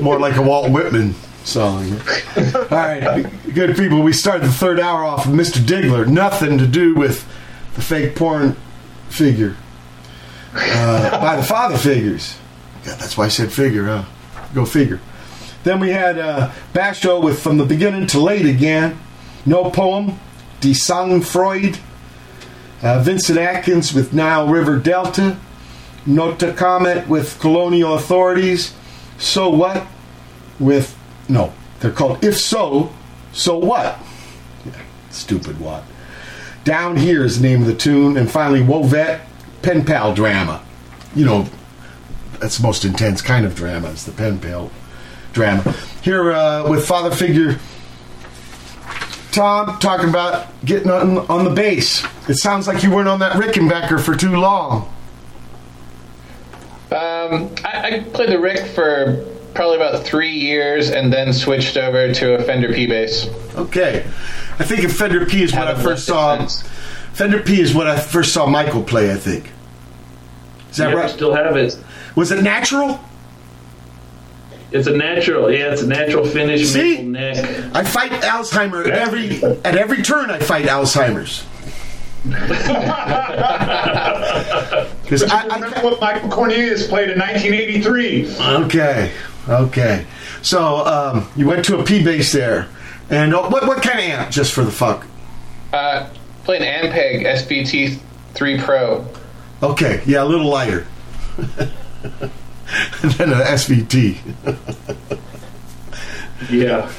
More like a Walt Whitman song. All right, good people. We started the third hour off with Mr. Digler. Nothing to do with the fake porn figure uh, by the father figures. Yeah, that's why I said figure. Huh? Go figure. Then we had uh, Bash.o with From the Beginning to Late Again. No Poem. De Sang Froid. Uh, Vincent Atkins with Nile River Delta. Notta Comet with Colonial Authorities. So What with, no, they're called If So, So What? Yeah, stupid what. Down Here is the name of the tune. And finally, Wovette, Pen Pal Drama. You know, that's the most intense kind of drama. It's the pen pal drama. Here uh, with father figure Tom talking about getting on, on the bass. It sounds like you weren't on that Rickenbacker for too long. Um, I, I played the Rick for probably about three years, and then switched over to a Fender P bass. Okay, I think a Fender P is what I first saw. Fender P is what I first saw Michael play. I think. Is that Yep, right? Still have it. Was it natural? It's a natural. Yeah, it's a natural finish. See? neck. I fight Alzheimer every at every turn. I fight Alzheimer's. Because I, I remember what Michael Cornelius played in 1983. Okay, okay. So um, you went to a P bass there, and uh, what what kind of amp? Just for the fuck. Uh, played an Ampeg SVT 3 Pro. Okay, yeah, a little lighter than an SVT. Yeah.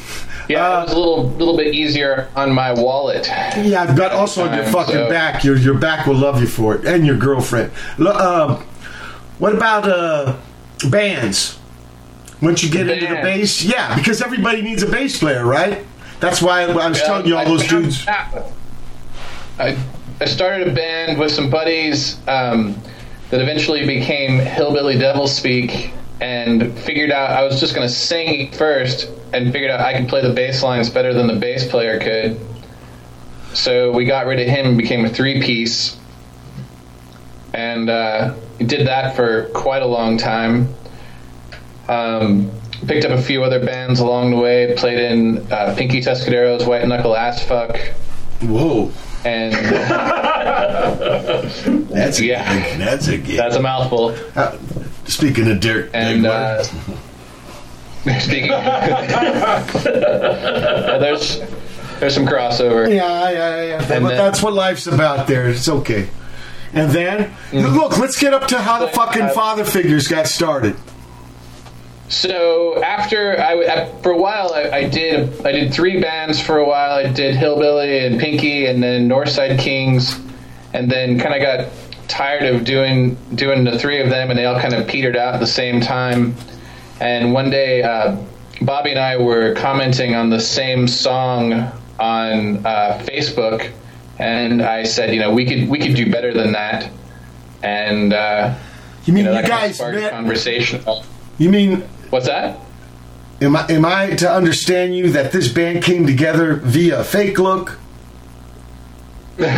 Yeah, it was a little little bit easier on my wallet. Yeah, I've got also on your fucking so- back. Your your back will love you for it, and your girlfriend. Um, what about uh, bands? Once you get into the bass, yeah, because everybody needs a bass player, right? That's why I was Yeah, telling you all I those dudes. I, I started a band with some buddies um, that eventually became Hillbilly Devil Speak and figured out I was just going to sing first and figured out I could play the bass lines better than the bass player could. So we got rid of him and became a three piece. And uh, did that for quite a long time. Um, picked up a few other bands along the way. Played in uh, Pinky Tuscadero's White Knuckle Ass Fuck. Whoa. And that's a yeah, that's a gig. That's a mouthful. Uh, speaking of Dirk, and uh, speaking, Uh, there's there's some crossover. Yeah, yeah, yeah. That- And but then- that's what life's about. There, it's okay. And then, look, let's get up to how the fucking father figures got started. So after I, I- for a while I, I did I did three bands for a while. I did Hillbilly and Pinky, and then Northside Kings, and then kind of got tired of doing doing the three of them, and they all kind of petered out at the same time. And one day, uh, Bobby and I were commenting on the same song on uh, Facebook, and I said, you know, we could we could do better than that. And uh, You mean know, you kind of guys met- conversation. You mean what's that? Am I am I to understand you that this band came together via fake look? well,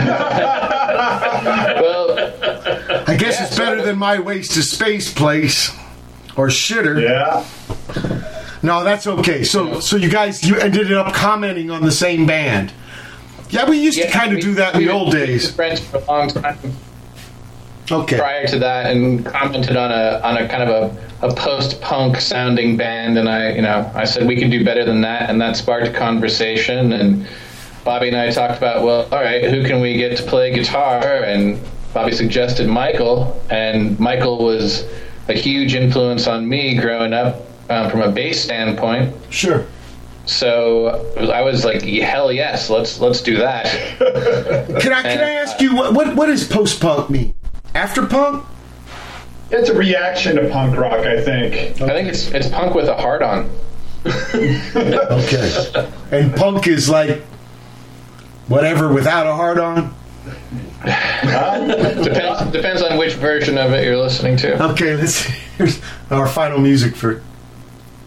I guess it's better than my waste to space place or shitter. Yeah. No, that's okay. So so you guys you ended up commenting on the same band. Yeah, we used to kind of do that in the old days. Friends for a long time. Okay. Prior to that, and commented on a on a kind of a, a post punk sounding band, and I you know I said we could do better than that, and that sparked a conversation, and Bobby and I talked about well, all right, who can we get to play guitar, and Bobby suggested Michael, and Michael was a huge influence on me growing up um, from a bass standpoint. Sure. So I was like, hell yes, let's let's do that. Can I can I ask you what what, what does post punk mean? After punk? It's a reaction to punk rock, I think. I think it's it's punk with a heart on. Okay. And punk is like whatever without a heart on? depends depends on which version of it you're listening to. Okay, let's here's our final music for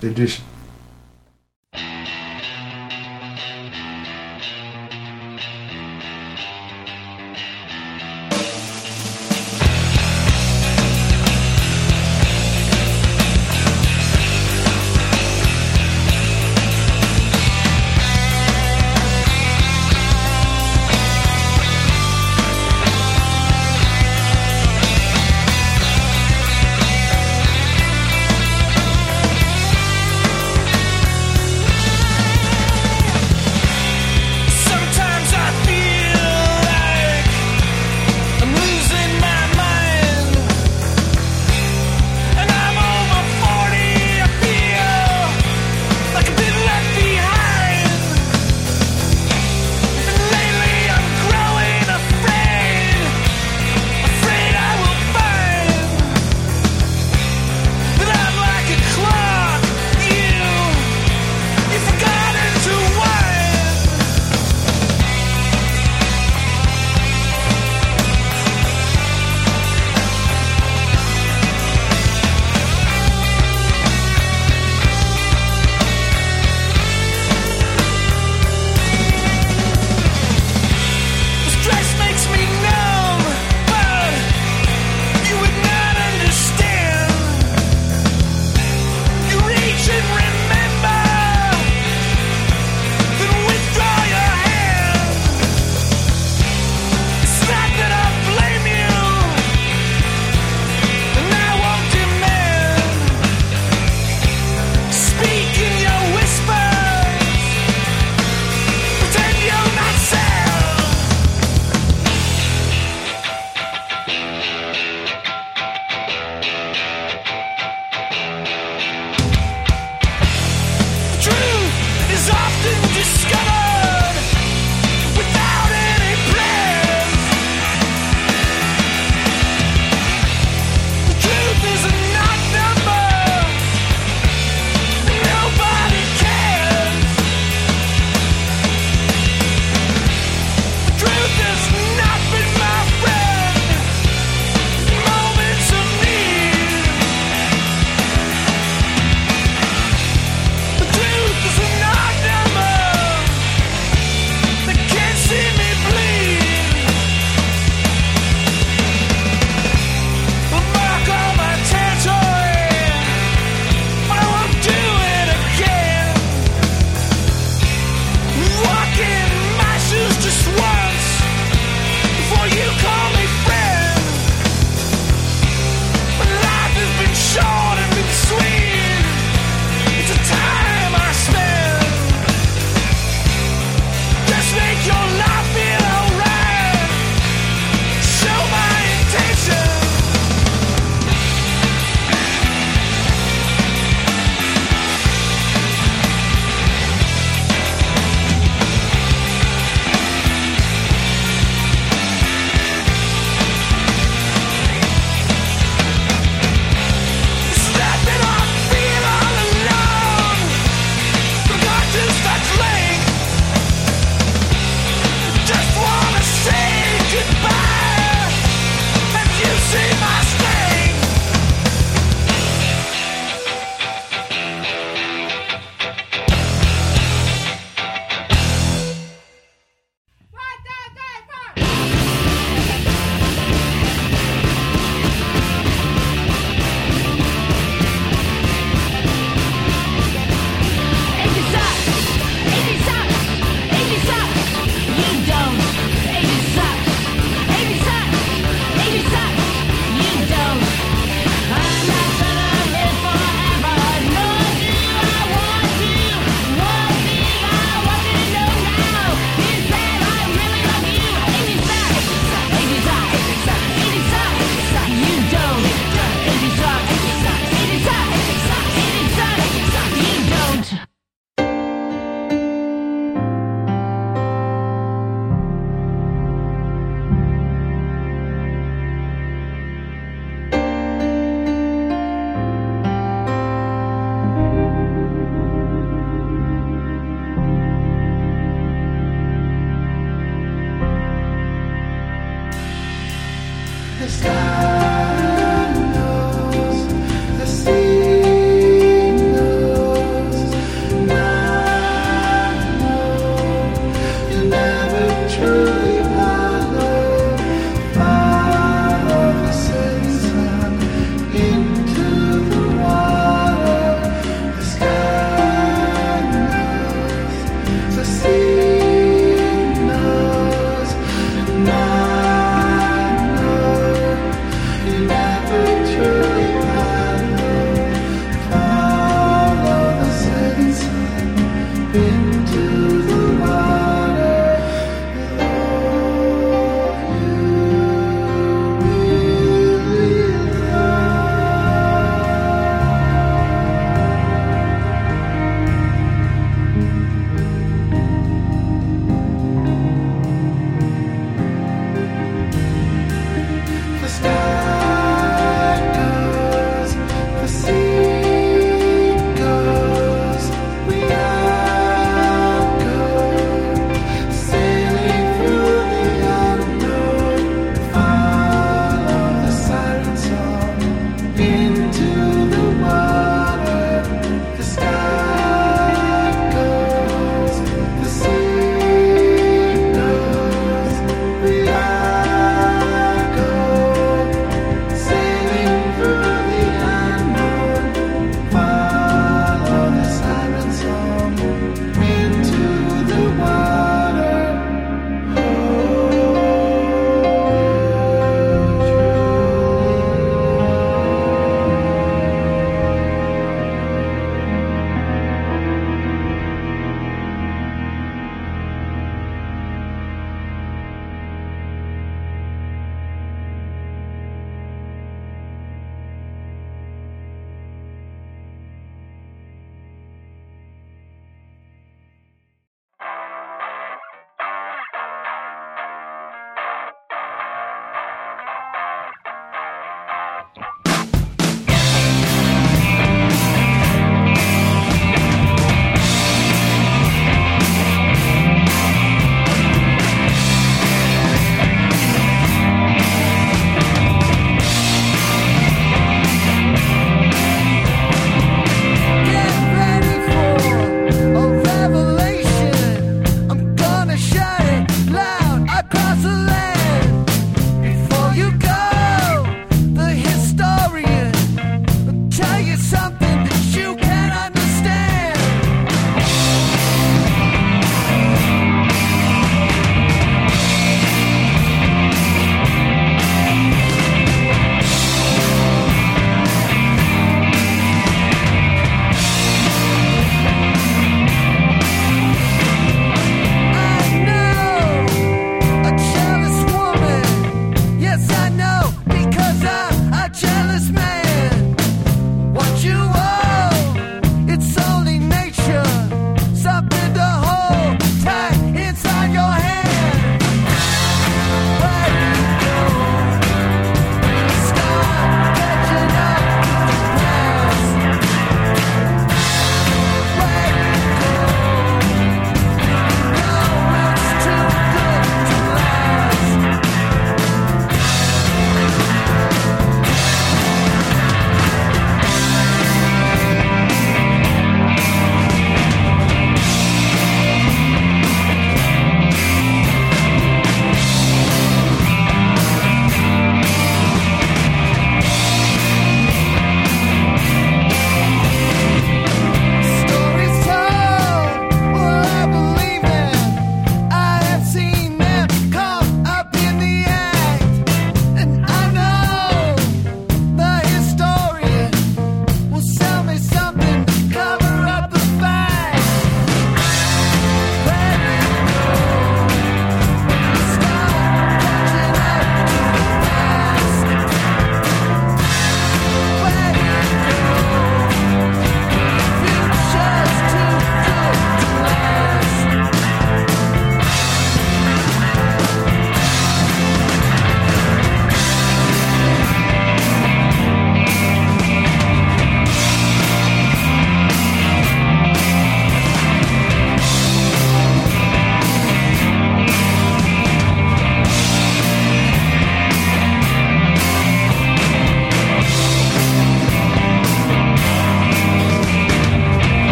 the edition.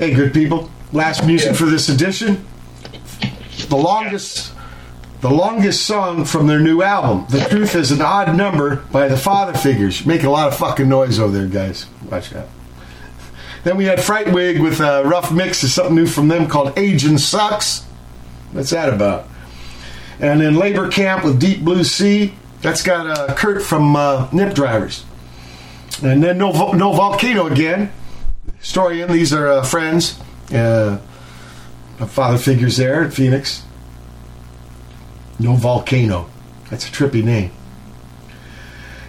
Hey, good people. Last music for this edition. The longest, the longest song from their new album. The truth is an odd number by the Father Figures. Make a lot of fucking noise over there, guys. Watch out. Then we had Frightwig with a rough mix of something new from them called Aging Sucks. What's that about? And then Labor Camp with Deep Blue Sea. That's got uh, Kurt from uh, Nip Drivers. And then No, no Volcano again. Historian, these are uh, friends. Uh, father figures there at Phoenix. No Volcano. That's a trippy name.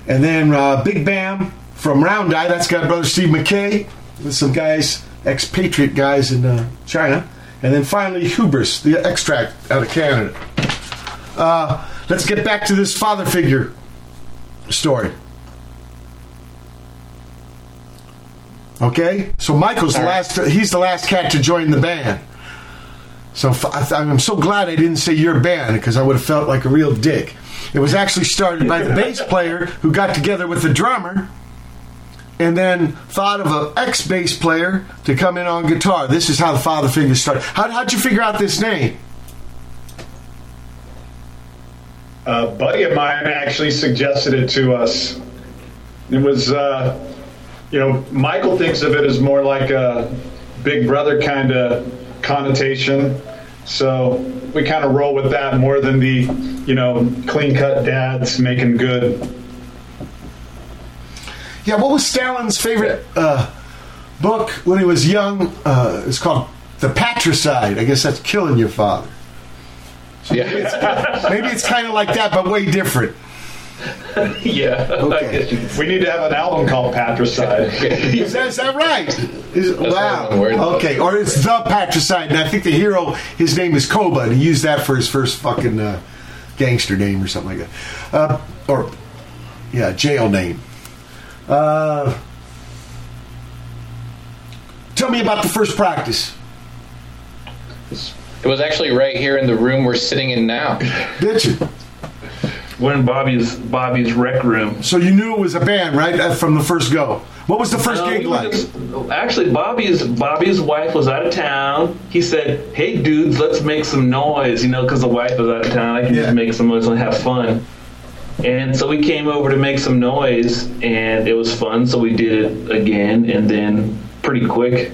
And then uh, Big Bam from Round Eye. That's got brother Steve Mackay with some guys, expatriate guys in uh, China. And then finally Hubris, the extract out of Canada. Uh, let's get back to this father figure story. Okay, so Michael's the last. He's the last cat to join the band. So f- I th- I'm so glad I didn't say your band because I would have felt like a real dick. It was actually started by the bass player who got together with the drummer and then thought of an ex bass player to come in on guitar. This is how the Father Figures started. How, how'd you figure out this name? A buddy of mine actually suggested it to us. It was, uh, you know, Michael thinks of it as more like a big brother kind of connotation. So we kind of roll with that more than the, you know, clean cut dads making good. Yeah, what was Stalin's favorite uh, book when he was young? Uh, it's called The Patricide. I guess that's killing your father. Yeah. Maybe it's kind of like that, but way different. yeah. Okay. We need to have an album called Patricide. Is that, is that right? Is, wow. one. Okay, or it's the Patricide, and I think the hero, his name is Koba, and he used that for his first fucking uh, gangster name or something like that. Uh, or, yeah, jail name. Uh, tell me about the first practice. It was actually right here in the room we're sitting in now. Bitch. We're in Bobby's Bobby's rec room. So you knew it was a band, right, from the first go. What was the first Uh, gig like? just- actually, Bobby's Bobby's wife was out of town. He said, "Hey, dudes, let's make some noise," you know, because the wife was out of town. I can Yeah. just make some noise and have fun. And so we came over to make some noise, and it was fun. So we did it again, and then pretty quick,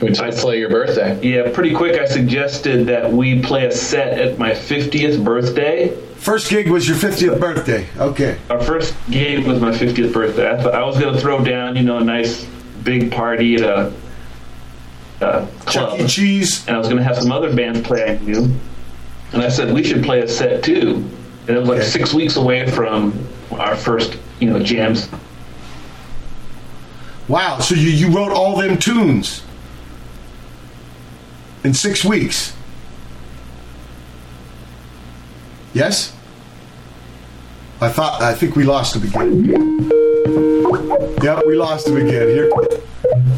We tried to play your birthday. yeah, pretty quick. I suggested that we play a set at my 50th birthday. First gig was your 50th birthday. Okay. Our first gig was my 50th birthday. I thought I was going to throw down, you know, a nice big party at a, a club. Chuck E. Cheese. and I was going to have some other bands play I knew. And I said we should play a set too. And it was like Okay. six weeks away from our first, you know, jams. Wow, so you, you wrote all them tunes in six weeks? Yes? I thought I think we lost him again. Yep, we lost him again. Here.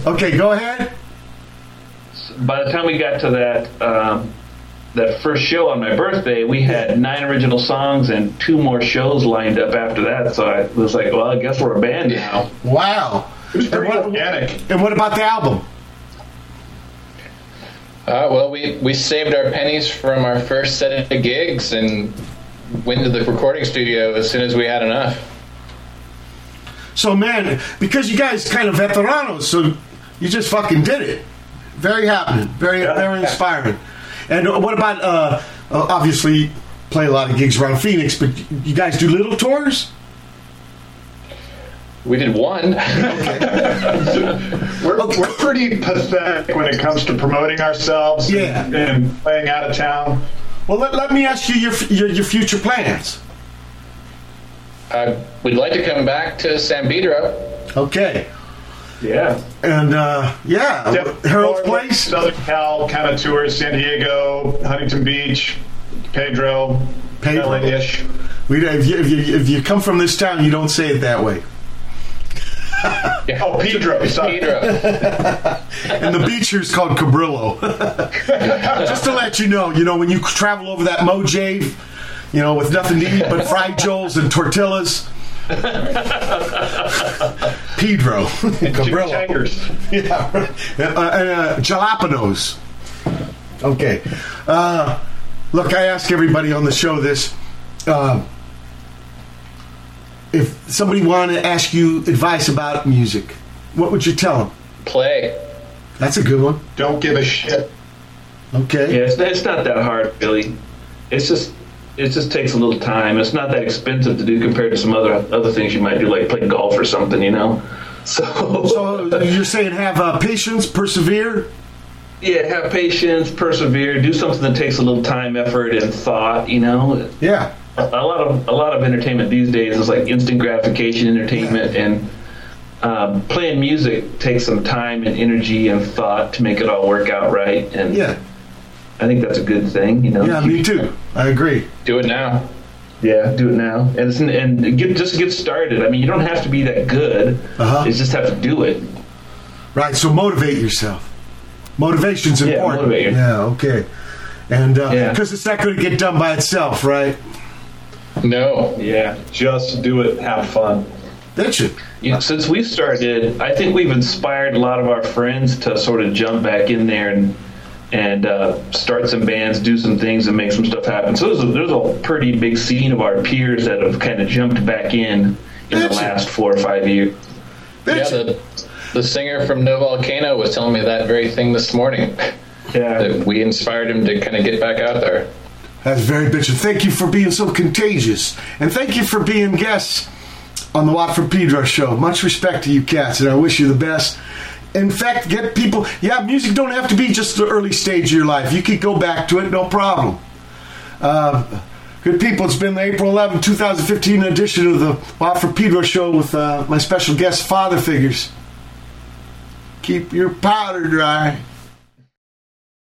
Okay, go ahead. By the time we got to that um, that first show on my birthday, we had nine original songs and two more shows lined up after that. So I was like, well, I guess we're a band now. Wow. It was pretty And what- organic. And what about the album? Uh, well, we, we saved our pennies from our first set of gigs and went to the recording studio as soon as we had enough. So man, because you guys kind of veteranos, so you just fucking did it. Very happening. Very very inspiring. And what about uh, uh obviously play a lot of gigs around Phoenix, but you guys do little tours? We did one. We're, we're pretty pathetic when it comes to promoting ourselves and- Yeah. and, playing out of town. Well, let, let me ask you your, your your future plans. uh, we'd like to come back to San Pedro. Okay. Yeah. And uh, yeah, Definitely Harold's Place. Southern Cal kind of tours, San Diego, Huntington Beach, Pedro, Pedro. LA-ish. We, if, you, if, you, if you come from this town, you don't say it that way. Oh, Pedro. Pedro. and the beach here is called Cabrillo. Just to let you know, you know, when you travel over that Mojave, you know, with nothing to eat but fried joels and tortillas, Pedro. Cabrillo. Yeah. Uh, uh, jalapenos. Okay. Uh, look, I ask everybody on the show this. Uh, if somebody wanted to ask you advice about music, what would you tell them? Play. That's a good one. Don't give a shit. Okay. Yeah, it's, it's not that hard, really. It's just it just takes a little time. It's not that expensive to do compared to some other other things you might do, like play golf or something. You know. So. So you're saying have uh, patience, persevere. Yeah, have patience, persevere, do something that takes a little time, effort, and thought. You know. Yeah. A, a lot of a lot of entertainment these days is like instant gratification entertainment, and um, playing music takes some time and energy and thought to make it all work out right. And Yeah. I think that's a good thing. You know. Yeah, me too. I agree. Do it now. Yeah, do it now, and it's, and get just get started. I mean, you don't have to be that good. Uh-huh. You just have to do it. Right. So motivate yourself. Motivation's Yeah, important. motivate. Yeah. Okay. And Yeah. because it's not going to get done by itself, right? No. Yeah, just do it. Have fun. That should. You know, since we started, I think we've inspired a lot of our friends to sort of jump back in there and and uh, start some bands, do some things, and make some stuff happen. So there's a, there's a pretty big scene of our peers that have kind of jumped back in in the last four or five years. Yeah, the, the singer from No Volcano was telling me that very thing this morning. Yeah. That we inspired him to kind of get back out there. That's very bitchin'. Thank you for being so contagious, and thank you for being guests on the Watt from Pedro show. Much respect to you cats, and I wish you the best. In fact, get people. Yeah, music don't have to be just the early stage of your life. You could go back to it, no problem. Uh, good people, it's been the April 11, 2015 edition of the Watt from Pedro show with uh, my special guest, Father Figures. Keep your powder dry.